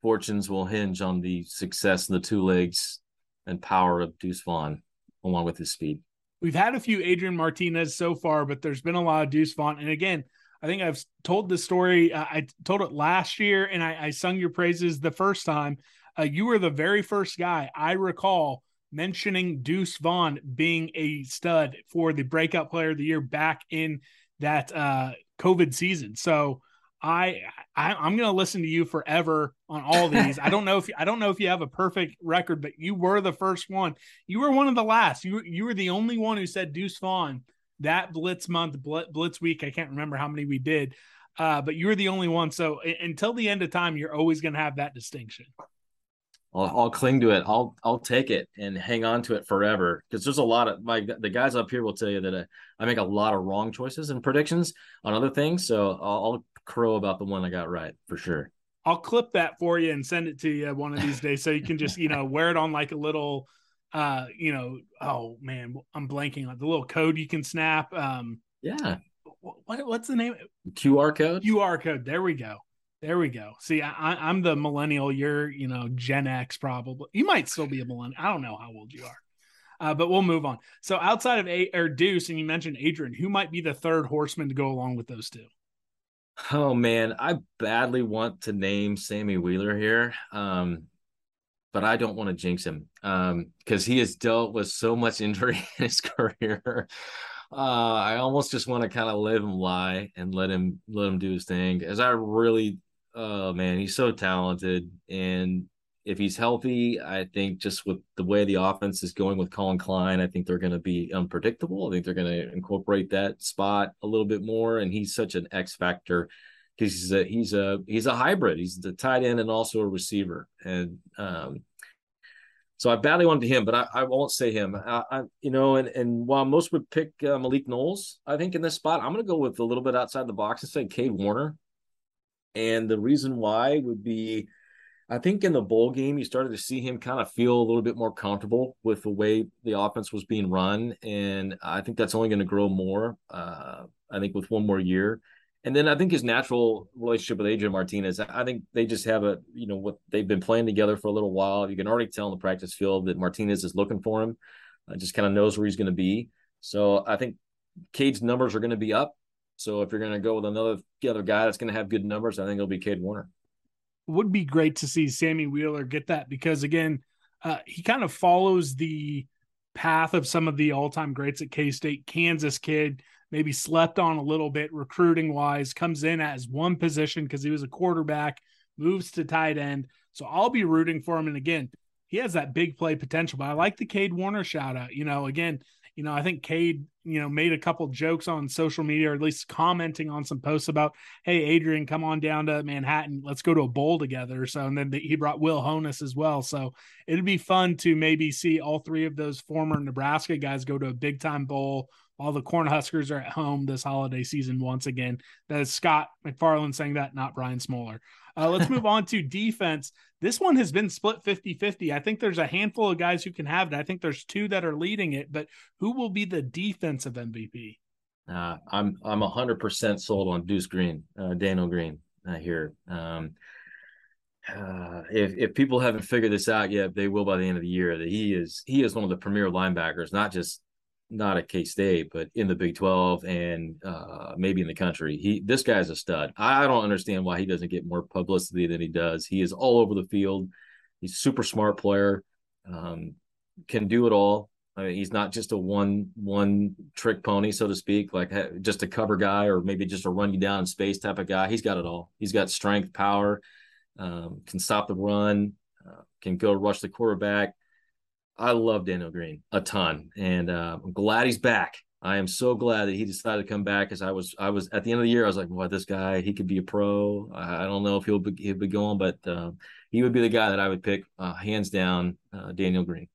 fortunes will hinge on the success of the two legs and power of Deuce Vaughn, along with his speed. We've had a few Adrian Martinez so far, but there's been a lot of Deuce Vaughn. And again, I think I've told this story. Uh, I told it last year, and I, I sung your praises the first time. Uh, you were the very first guy I recall mentioning Deuce Vaughn being a stud for the breakout player of the year back in that uh, COVID season. So I, I I'm going to listen to you forever on all these. I don't know if I don't know if you have a perfect record, but you were the first one. You were one of the last. You you were the only one who said Deuce Vaughn that Blitz month, Blitz week. I can't remember how many we did, uh, but you were the only one. So until the end of time, you're always going to have that distinction. I'll, I'll, cling to it. I'll I'll take it and hang on to it forever because there's a lot of my the guys up here will tell you that uh, I make a lot of wrong choices and predictions on other things. So I'll crow about the one I got right for sure. I'll clip that for you and send it to you one of these days so you can just you know wear it on like a little uh you know oh man I'm blanking on the little code you can snap um yeah what what's the name QR code QR code there we go there we go. See, I, am the millennial. You're, you know, Gen X probably. You might still be a millennial. I don't know how old you are, uh, but we'll move on. So outside of a or Deuce, and you mentioned Adrian, who might be the third horseman to go along with those two? Oh man, I badly want to name Sammy Wheeler here, um, but I don't want to jinx him because um, he has dealt with so much injury in his career. Uh, I almost just want to kind of let him lie and let him let him do his thing, as I really oh man, he's so talented. And if he's healthy, I think just with the way the offense is going with Collin Klein, I think they're going to be unpredictable. I think they're going to incorporate that spot a little bit more. And he's such an X factor because he's a he's a he's a hybrid. He's the tight end and also a receiver. And um, so I badly wanted him, but I, I won't say him. I, I, you know, and and while most would pick uh, Malik Knowles, I think in this spot, I'm going to go with a little bit outside the box and say Cade Warner. And the reason why would be I think in the bowl game, you started to see him kind of feel a little bit more comfortable with the way the offense was being run. And I think that's only going to grow more, uh, I think, with one more year. And then I think his natural relationship with Adrian Martinez, I think they just have a, you know, what they've been playing together for a little while. You can already tell in the practice field that Martinez is looking for him, uh, just kind of knows where he's going to be. So I think Cade's numbers are going to be up. So if you're going to go with another other guy that's going to have good numbers, I think it'll be Cade Warner. Would be great to see Sammy Wheeler get that because again, uh, he kind of follows the path of some of the all-time greats at K-State. Kansas kid, maybe slept on a little bit recruiting wise, comes in as one position because he was a quarterback, moves to tight end. So I'll be rooting for him. And again, he has that big play potential. But I like the Cade Warner shout out. You know, again, you know, I think Cade, you know, made a couple jokes on social media, or at least commenting on some posts about, "Hey, Adrian, come on down to Manhattan, let's go to a bowl together." So, and then the, he brought Will Honas as well. So it'd be fun to maybe see all three of those former Nebraska guys go to a big time bowl while the Cornhuskers are at home this holiday season once again. That is Scott McFarland saying that, not Brian Smoller. Uh, let's move on to defense. This one has been split 50 50. I think there's a handful of guys who can have it. I think there's two that are leading it, but who will be the defensive MVP? Uh, I'm I'm 100% sold on Deuce Green, uh, Daniel Green uh, here. Um, uh, if if people haven't figured this out yet, they will by the end of the year. That he is he is one of the premier linebackers, not just not at K State, but in the Big Twelve and uh, maybe in the country. He this guy's a stud. I don't understand why he doesn't get more publicity than he does. He is all over the field. He's a super smart player. Um, can do it all. I mean, he's not just a one one trick pony, so to speak, like just a cover guy or maybe just a run you down in space type of guy. He's got it all. He's got strength, power, um, can stop the run, uh, can go rush the quarterback I love Daniel Green a ton, and uh, I'm glad he's back. I am so glad that he decided to come back. Because I was, I was at the end of the year, I was like, "Well, this guy, he could be a pro. I don't know if he'll be, he'll be going, but uh, he would be the guy that I would pick, uh, hands down, uh, Daniel Green."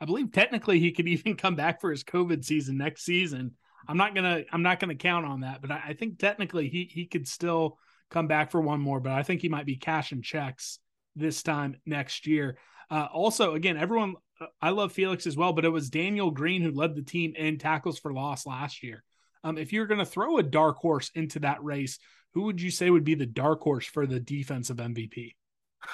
I believe technically he could even come back for his COVID season next season. I'm not gonna, I'm not gonna count on that, but I, I think technically he he could still come back for one more. But I think he might be cashing checks this time next year. Uh, also, again, everyone I love Felix as well, but it was Daniel Green who led the team in tackles for loss last year. Um, if you're going to throw a dark horse into that race, who would you say would be the dark horse for the defensive MVP?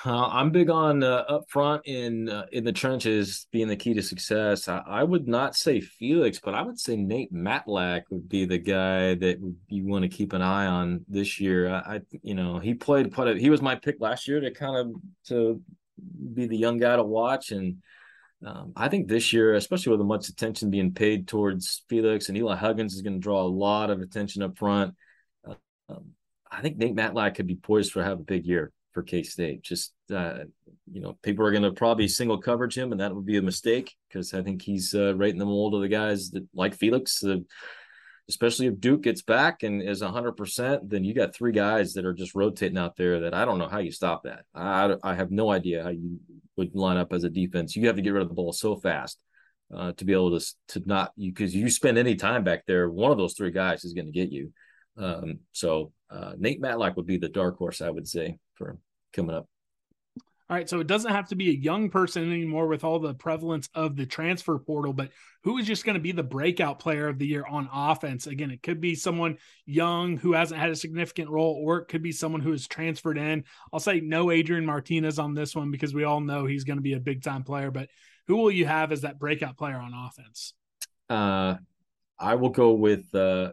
Uh, I'm big on uh, up front in uh, in the trenches being the key to success. I, I, would not say Felix, but I would say Nate Matlack would be the guy that you want to keep an eye on this year. I, I, you know, he played quite a. He was my pick last year to kind of to be the young guy to watch, and um, I think this year, especially with the much attention being paid towards Felix and Eli Huggins, is going to draw a lot of attention up front. Uh, um, I think Nate Matlack could be poised for have a big year for K State. Just uh, you know, people are going to probably single coverage him, and that would be a mistake because I think he's uh, right in the mold of the guys that like Felix. Uh, especially if Duke gets back and is 100%, then you got three guys that are just rotating out there that I don't know how you stop that. I, I have no idea how you would line up as a defense. You have to get rid of the ball so fast uh, to be able to, to not, because you, you spend any time back there, one of those three guys is going to get you. Um, so uh, Nate Matlack would be the dark horse, I would say, for coming up. All right, so it doesn't have to be a young person anymore with all the prevalence of the transfer portal, but who is just going to be the breakout player of the year on offense? Again, it could be someone young who hasn't had a significant role, or it could be someone who is transferred in. I'll say no Adrian Martinez on this one because we all know he's going to be a big time player, but who will you have as that breakout player on offense? Uh, I will go with uh,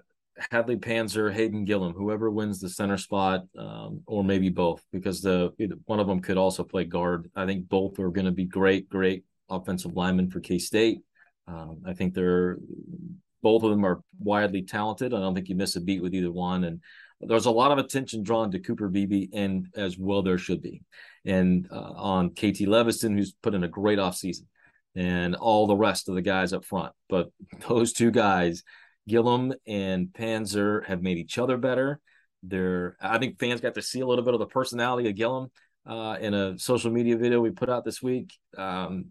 Hadley Panzer, Hayden Gillum, whoever wins the center spot, um, or maybe both, because the one of them could also play guard. I think both are going to be great, great offensive linemen for K State. Um, I think they're both of them are widely talented. I don't think you miss a beat with either one, and there's a lot of attention drawn to Cooper Beebe, and as well there should be, and uh, on KT Leveston, who's put in a great offseason, and all the rest of the guys up front. But those two guys Gillum and Panzer have made each other better. They're, I think fans got to see a little bit of the personality of Gillum uh, in a social media video we put out this week. Um,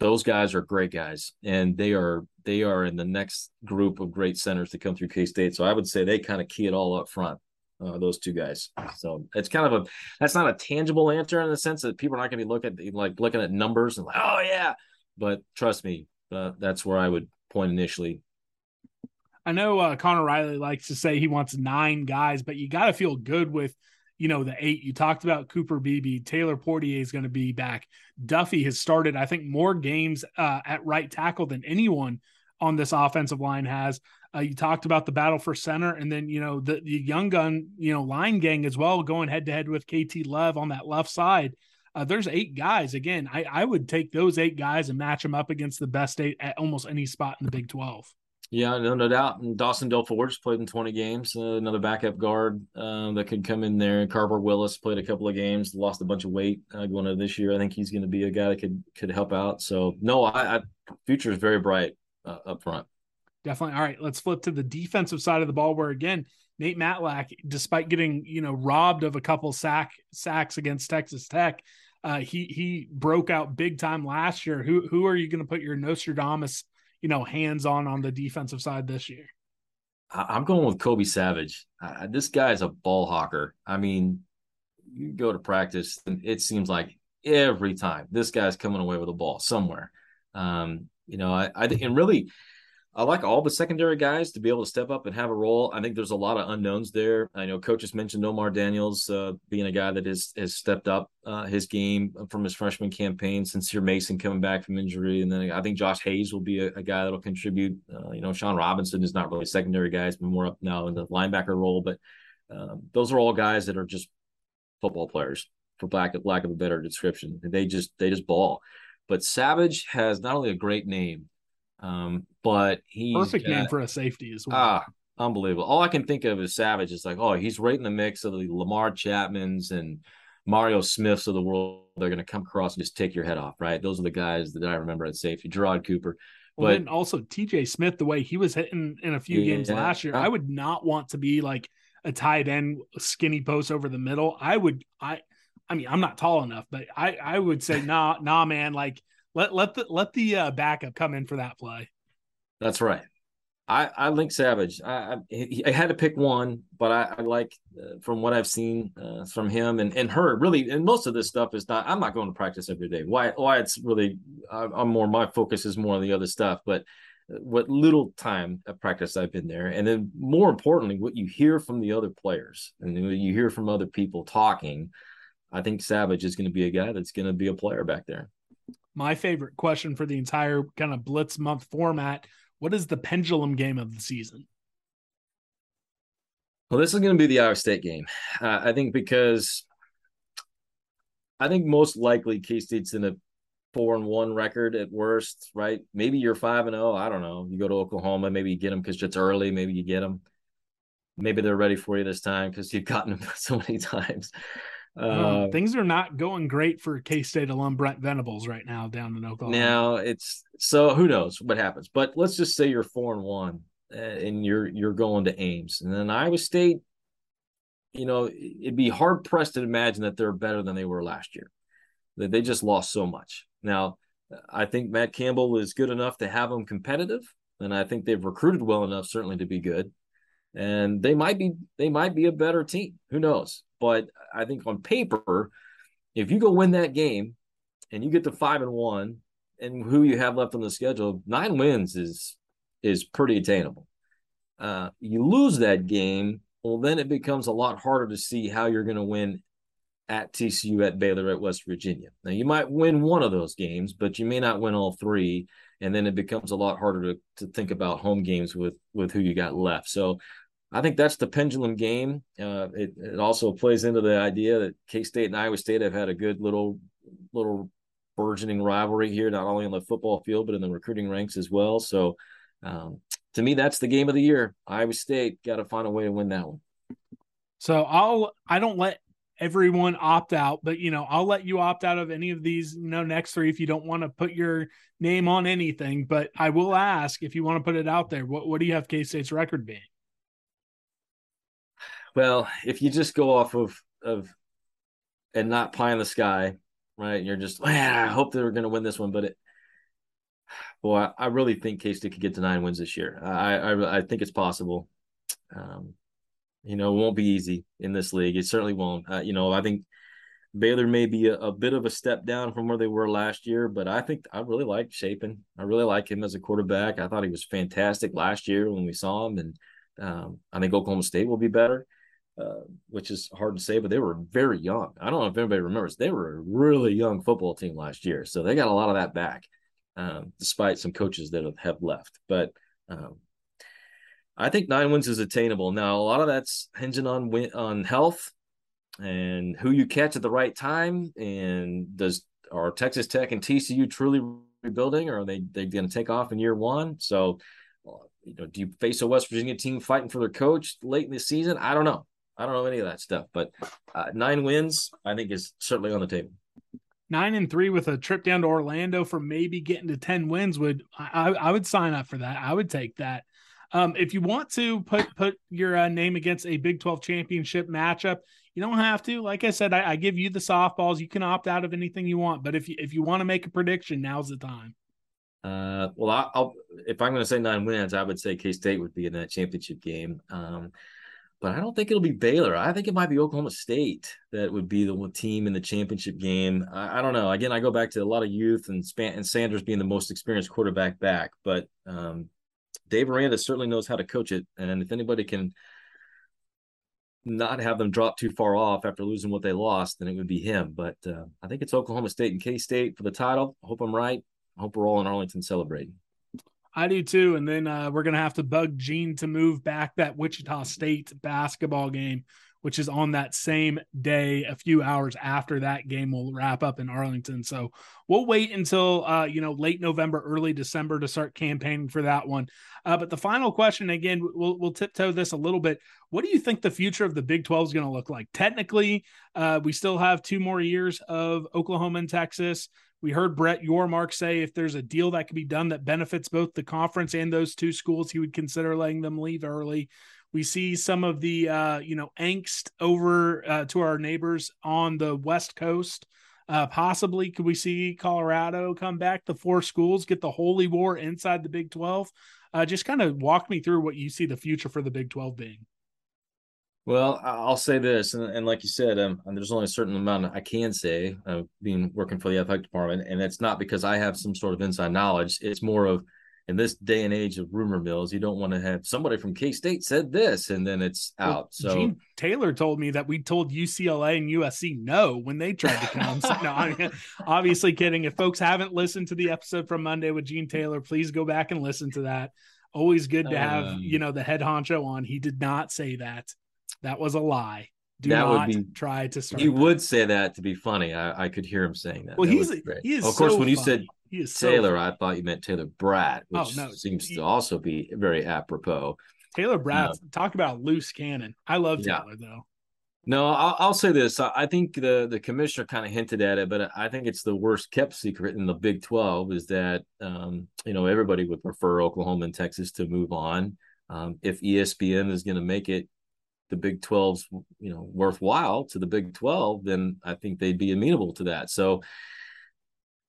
those guys are great guys, and they are they are in the next group of great centers to come through K State. So I would say they kind of key it all up front. Uh, those two guys. So it's kind of a that's not a tangible answer in the sense that people are not going to be looking at, like looking at numbers and like, oh yeah. But trust me, uh, that's where I would point initially. I know uh, Conor Riley likes to say he wants nine guys, but you got to feel good with, you know, the eight. You talked about Cooper Beebe. Taylor Poitier is going to be back. Duffie has started, I think, more games uh, at right tackle than anyone on this offensive line has. Uh, you talked about the battle for center, and then you know the, the young gun, you know, line gang as well, going head to head with KT Love on that left side. Uh, there's eight guys. Again, I, I would take those eight guys and match them up against the best eight at almost any spot in the Big Twelve. Yeah, no, no doubt. And Dawson Delforge played in 20 games, uh, another backup guard uh, that could come in there. Carver Willis played a couple of games, lost a bunch of weight uh, going into this year. I think he's going to be a guy that could could help out. So no, I, I future is very bright uh, up front. Definitely. All right, let's flip to the defensive side of the ball, where again Nate Matlack, despite getting you know robbed of a couple sack sacks against Texas Tech, uh, he he broke out big time last year. Who who are you going to put your Nostradamus you know, hands on on the defensive side this year? I'm going with Kobe Savage. Uh, this guy's a ball hawker. I mean, you go to practice, and it seems like every time this guy's coming away with a ball somewhere. Um, you know, I, I and really I like all the secondary guys to be able to step up and have a role. I think there's a lot of unknowns there. I know coaches mentioned Omar Daniels uh, being a guy that has has stepped up uh, his game from his freshman campaign. Sincere Mason coming back from injury, and then I think Josh Hayes will be a, a guy that'll contribute. Uh, you know, Sean Robinson is not really a secondary guy; been more up now in the linebacker role. But um, those are all guys that are just football players, for lack of lack of a better description. They just they just ball. But Savage has not only a great name um, but he's perfect got, name for a safety as well. Ah, unbelievable. All I can think of is Savage. It's like, oh, he's right in the mix of the Lamar Chapmans and Mario Smiths of the world. They're going to come across and just take your head off, right? Those are the guys that I remember at safety. Gerard Cooper. Well, but, then also TJ Smith, the way he was hitting in a few yeah, games last year, I would not want to be like a tight end, skinny post over the middle. I would, I, I mean, I'm not tall enough, but I, I would say, nah, nah, man, like let let the let the uh, backup come in for that play. That's right. I I link Savage. I I, I had to pick one, but I, I like uh, from what I've seen uh, from him and and her really. And most of this stuff is not. I'm not going to practice every day. Why why it's really. I'm more my focus is more on the other stuff, but what little time of practice I've been there, and then more importantly, what you hear from the other players and you hear from other people talking. I think Savage is going to be a guy that's going to be a player back there my favorite question for the entire kind of blitz month format. What is the pendulum game of the season? Well, this is going to be the Iowa State game. Uh, I think because I think most likely K State's in a four and one record at worst, right? Maybe you're five and zero. Oh, I don't know. You go to Oklahoma, maybe you get them because it's early. Maybe you get them. maybe they're ready for you this time because you've gotten them so many times. Uh, things are not going great for K State alum Brent Venables right now down in Oklahoma. Now it's so who knows what happens, but let's just say you're four and one uh, and you're you're going to Ames, and then Iowa State. You know, it'd be hard pressed to imagine that they're better than they were last year. That they just lost so much. Now, I think Matt Campbell is good enough to have them competitive, and I think they've recruited well enough certainly to be good. And they might be they might be a better team. Who knows? But I think on paper, if you go win that game and you get to five and one, and who you have left on the schedule, nine wins is is pretty attainable. Uh, you lose that game, well, then it becomes a lot harder to see how you're going to win at TCU, at Baylor, at West Virginia. Now, you might win one of those games, but you may not win all three, and then it becomes a lot harder to, to think about home games with with who you got left. So I think that's the pendulum game. Uh, it, it also plays into the idea that K State and Iowa State have had a good little little burgeoning rivalry here, not only on the football field but in the recruiting ranks as well. So, um, to me, that's the game of the year. Iowa State got to find a way to win that one. So I'll I don't let everyone opt out, but you know I'll let you opt out of any of these you know next three if you don't want to put your name on anything. But I will ask if you want to put it out there. What what do you have K State's record being? Well, if you just go off of of and not pie in the sky, right? You're just, man, I hope they're going to win this one, but it, boy, I really think K State could get to nine wins this year. I, I, I think it's possible. Um, you know, it won't be easy in this league. It certainly won't. Uh, you know, I think Baylor may be a, a, bit of a step down from where they were last year, but I think I really like Shapen. I really like him as a quarterback. I thought he was fantastic last year when we saw him, and um, I think Oklahoma State will be better. Uh, which is hard to say, but they were very young. I don't know if anybody remembers, they were a really young football team last year. So they got a lot of that back, um, despite some coaches that have left. But um, I think nine wins is attainable. Now, a lot of that's hinging on win- on health and who you catch at the right time. And does are Texas Tech and TCU truly rebuilding, or are they they going to take off in year one? So, you know, do you face a West Virginia team fighting for their coach late in the season? I don't know. I don't know any of that stuff, but uh, nine wins, I think, is certainly on the table. Nine and three with a trip down to Orlando for maybe getting to ten wins would I, I would sign up for that. I would take that. Um, if you want to put put your uh, name against a Big Twelve championship matchup, you don't have to. Like I said, I, I, give you the softballs. You can opt out of anything you want, but if you if you want to make a prediction, now's the time. Uh, well, I, will if I'm going to say nine wins, I would say K State would be in that championship game. Um, but I don't think it'll be Baylor. I think it might be Oklahoma State that would be the team in the championship game. I, I don't know. Again, I go back to a lot of youth and, Span- and Sanders being the most experienced quarterback back, but um, Dave Aranda certainly knows how to coach it. And if anybody can not have them drop too far off after losing what they lost, then it would be him. But uh, I think it's Oklahoma State and K State for the title. I hope I'm right. I hope we're all in Arlington celebrating. I do too. And then uh, we're going to have to bug Gene to move back that Wichita State basketball game, which is on that same day, a few hours after that game will wrap up in Arlington. So we'll wait until, uh, you know, late November, early December to start campaigning for that one. Uh, but the final question, again, we'll, we'll tiptoe this a little bit. What do you think the future of the Big 12 is going to look like? Technically, uh, we still have two more years of Oklahoma and Texas. We heard Brett Yormark say if there's a deal that could be done that benefits both the conference and those two schools, he would consider letting them leave early. We see some of the uh, you know angst over uh, to our neighbors on the West Coast. Uh, possibly, could we see Colorado come back? The four schools get the holy war inside the Big Twelve. Uh, just kind of walk me through what you see the future for the Big Twelve being. Well, I'll say this, and, and like you said, um, there's only a certain amount I can say, uh, being working for the athletic department, and it's not because I have some sort of inside knowledge. It's more of in this day and age of rumor mills, you don't want to have somebody from K State said this, and then it's out. Well, so Gene Taylor told me that we told UCLA and USC no when they tried to come. so, no, I mean, obviously kidding. If folks haven't listened to the episode from Monday with Gene Taylor, please go back and listen to that. Always good to have um, you know the head honcho on. He did not say that. That was a lie. Do that not would be, try to start. He that. would say that to be funny. I, I could hear him saying that. Well, that he's he is. Of course, so when you said Taylor, so I thought you meant Taylor Bratt, oh, which oh, no. seems he, to also be very apropos. Taylor Bratt, talk about loose cannon. I love Taylor yeah. though. No, I'll, I'll, say this. I think the the commissioner kind of hinted at it, but I think it's the worst kept secret in the Big Twelve is that um, you know everybody would prefer Oklahoma and Texas to move on. Um, if ESPN is going to make it the Big 12's you know worthwhile to the Big 12, then I think they'd be amenable to that. So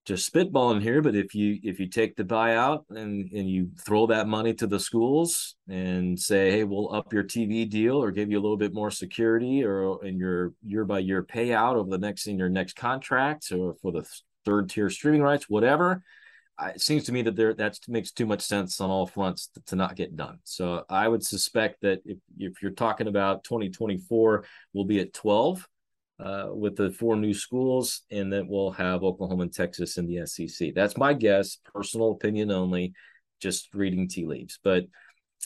just spitballing here, but if you if you take the buyout and and you throw that money to the schools and say, hey, we'll up your TV deal or give you a little bit more security or in your year by year payout over the next in your next contract or for the third tier streaming rights, whatever. It seems to me that there that makes too much sense on all fronts to, to not get done. So I would suspect that if if you're talking about 2024, we'll be at 12 uh, with the four new schools, and then we'll have Oklahoma and Texas in the SEC. That's my guess, personal opinion only, just reading tea leaves. But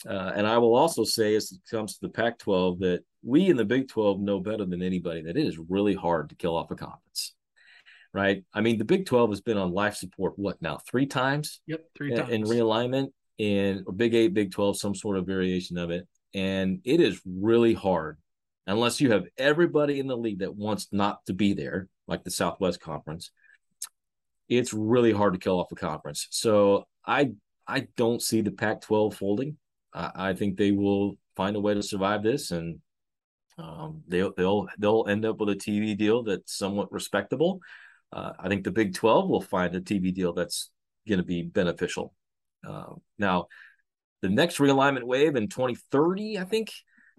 uh, and I will also say, as it comes to the Pac-12, that we in the Big 12 know better than anybody that it is really hard to kill off a conference. Right? I mean, the Big 12 has been on life support what now three times? Yep, three times in realignment, and Big Eight, Big 12, some sort of variation of it, and it is really hard unless you have everybody in the league that wants not to be there, like the Southwest Conference, it's really hard to kill off a conference. So I I don't see the Pac-12 folding. I, I think they will find a way to survive this, and um, they'll they'll they'll end up with a TV deal that's somewhat respectable. Uh, I think the Big 12 will find a TV deal that's going to be beneficial. Uh, now, the next realignment wave in 2030, I think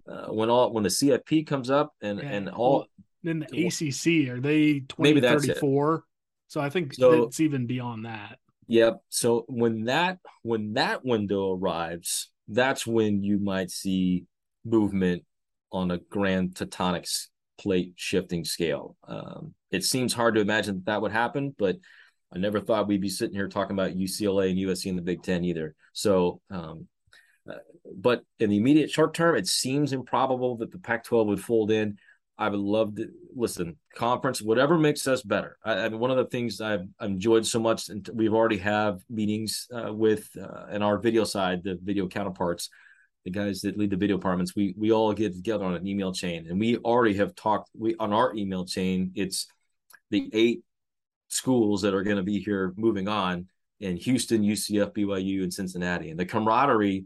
uh, when all when the CFP comes up and yeah. and all then the ACC are they twenty thirty four? So I think so, it's even beyond that. Yep. So when that when that window arrives, that's when you might see movement on a grand tectonics plate shifting scale. Um, it seems hard to imagine that, that would happen, but I never thought we'd be sitting here talking about UCLA and USC in the Big Ten either. So um, but in the immediate short term, it seems improbable that the Pac 12 would fold in. I would love to listen, conference, whatever makes us better. I, one of the things I've enjoyed so much, and we've already have meetings uh, with uh, in our video side, the video counterparts, the guys that lead the video departments. We we all get together on an email chain, and we already have talked. We on our email chain, it's the eight schools that are going to be here moving on in Houston, UCF, BYU, and Cincinnati, and the camaraderie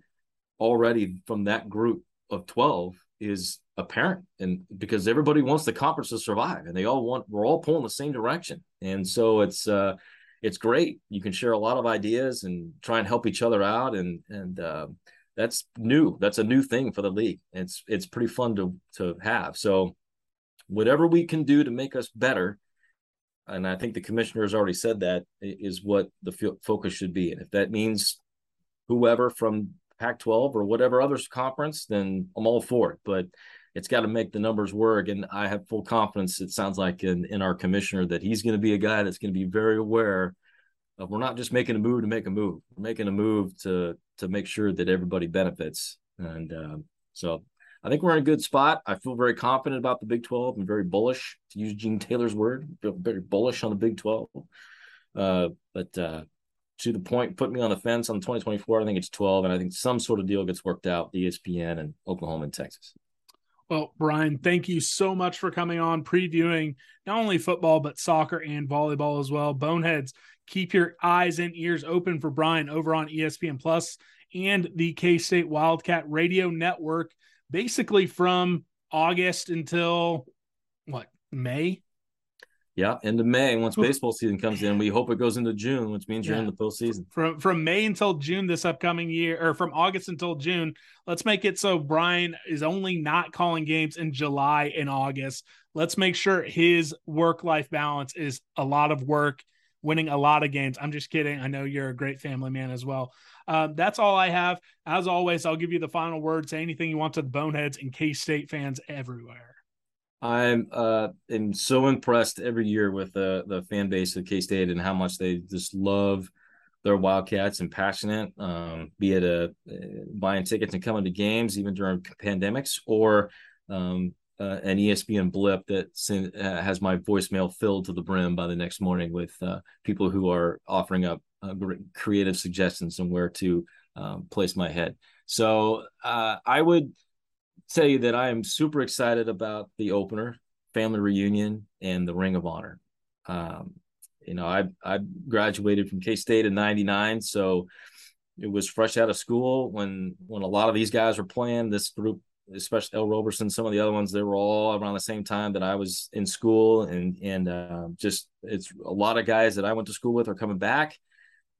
already from that group of 12 is apparent and because everybody wants the conference to survive and they all want we're all pulling the same direction and so it's uh it's great you can share a lot of ideas and try and help each other out and and uh, that's new that's a new thing for the league it's it's pretty fun to to have so whatever we can do to make us better and i think the commissioner has already said that is what the focus should be and if that means whoever from Pac 12 or whatever other conference, then I'm all for it. But it's got to make the numbers work. And I have full confidence, it sounds like, in, in our commissioner that he's going to be a guy that's going to be very aware we're not just making a move to make a move, we're making a move to to make sure that everybody benefits. And um, so I think we're in a good spot. I feel very confident about the Big 12 and very bullish, to use Gene Taylor's word, very bullish on the Big 12. Uh, but uh, to the point, put me on the fence on 2024. I think it's 12, and I think some sort of deal gets worked out. the ESPN and Oklahoma and Texas. Well, Brian, thank you so much for coming on, previewing not only football but soccer and volleyball as well. Boneheads, keep your eyes and ears open for Brian over on ESPN Plus and the K State Wildcat Radio Network, basically from August until what May yeah, of May. Once baseball season comes in, we hope it goes into June, which means you're in the postseason. From from May until June this upcoming year, or from August until June. Let's make it so Brian is only not calling games in July and August. Let's make sure his work life balance is a lot of work, winning a lot of games. I'm just kidding. I know you're a great family man as well. Um, that's all I have. As always, I'll give you the final word. Say anything you want to the boneheads and K State fans everywhere. I'm uh am so impressed every year with the the fan base of K State and how much they just love their Wildcats and passionate. Um, be it a uh, buying tickets and coming to games even during pandemics or um, uh, an ESPN blip that send, uh, has my voicemail filled to the brim by the next morning with uh, people who are offering up uh, creative suggestions on where to um, place my head. So uh, I would tell you that I am super excited about the opener, family reunion, and the Ring of Honor. Um, you know, I I graduated from K State in '99, so it was fresh out of school when when a lot of these guys were playing. This group, especially Ell Roberson, some of the other ones, they were all around the same time that I was in school, and and uh, just it's a lot of guys that I went to school with are coming back.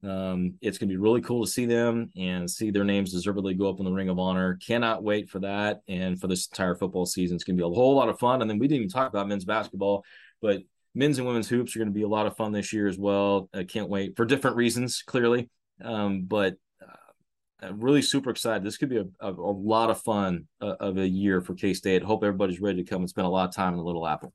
Um, it's going to be really cool to see them and see their names deservedly go up in the Ring of Honor. Cannot wait for that and for this entire football season. It's going to be a whole lot of fun. And then we didn't even talk about men's basketball, but men's and women's hoops are going to be a lot of fun this year as well. I can't wait for different reasons, clearly. Um, but Really super excited. This could be a, a, a lot of fun uh, of a year for K State. Hope everybody's ready to come and spend a lot of time in the Little Apple.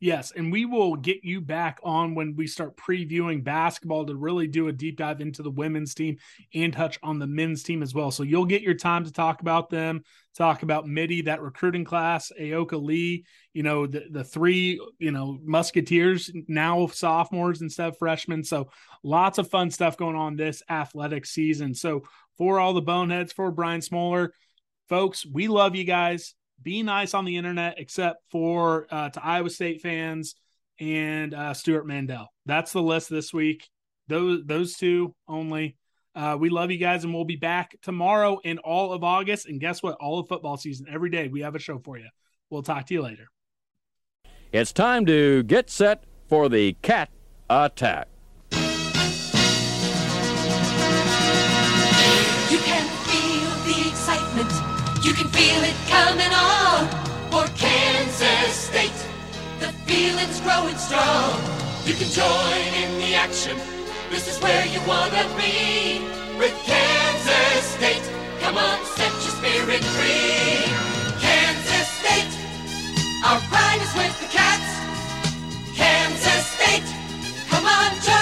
Yes, and we will get you back on when we start previewing basketball to really do a deep dive into the women's team and touch on the men's team as well. So you'll get your time to talk about them, talk about Mittie, that recruiting class, Ayoka Lee, you know, the, the three, you know, Musketeers, now sophomores instead of freshmen. So lots of fun stuff going on this athletic season. So for all the boneheads, for Brian Smoller, folks, we love you guys be nice on the internet, except for uh, to Iowa State fans and uh, Stewart Mandel. That's the list this week. Those those two only. Uh, we love you guys, and we'll be back tomorrow in all of August. And guess what? All of football season, every day we have a show for you. We'll talk to you later. It's time to get set for the cat attack. You can feel it coming on for Kansas State. The feeling's growing strong. You can join in the action. This is where you wanna be with Kansas State. Come on, set your spirit free. Kansas State, our pride is with the cats. Kansas State, come on, join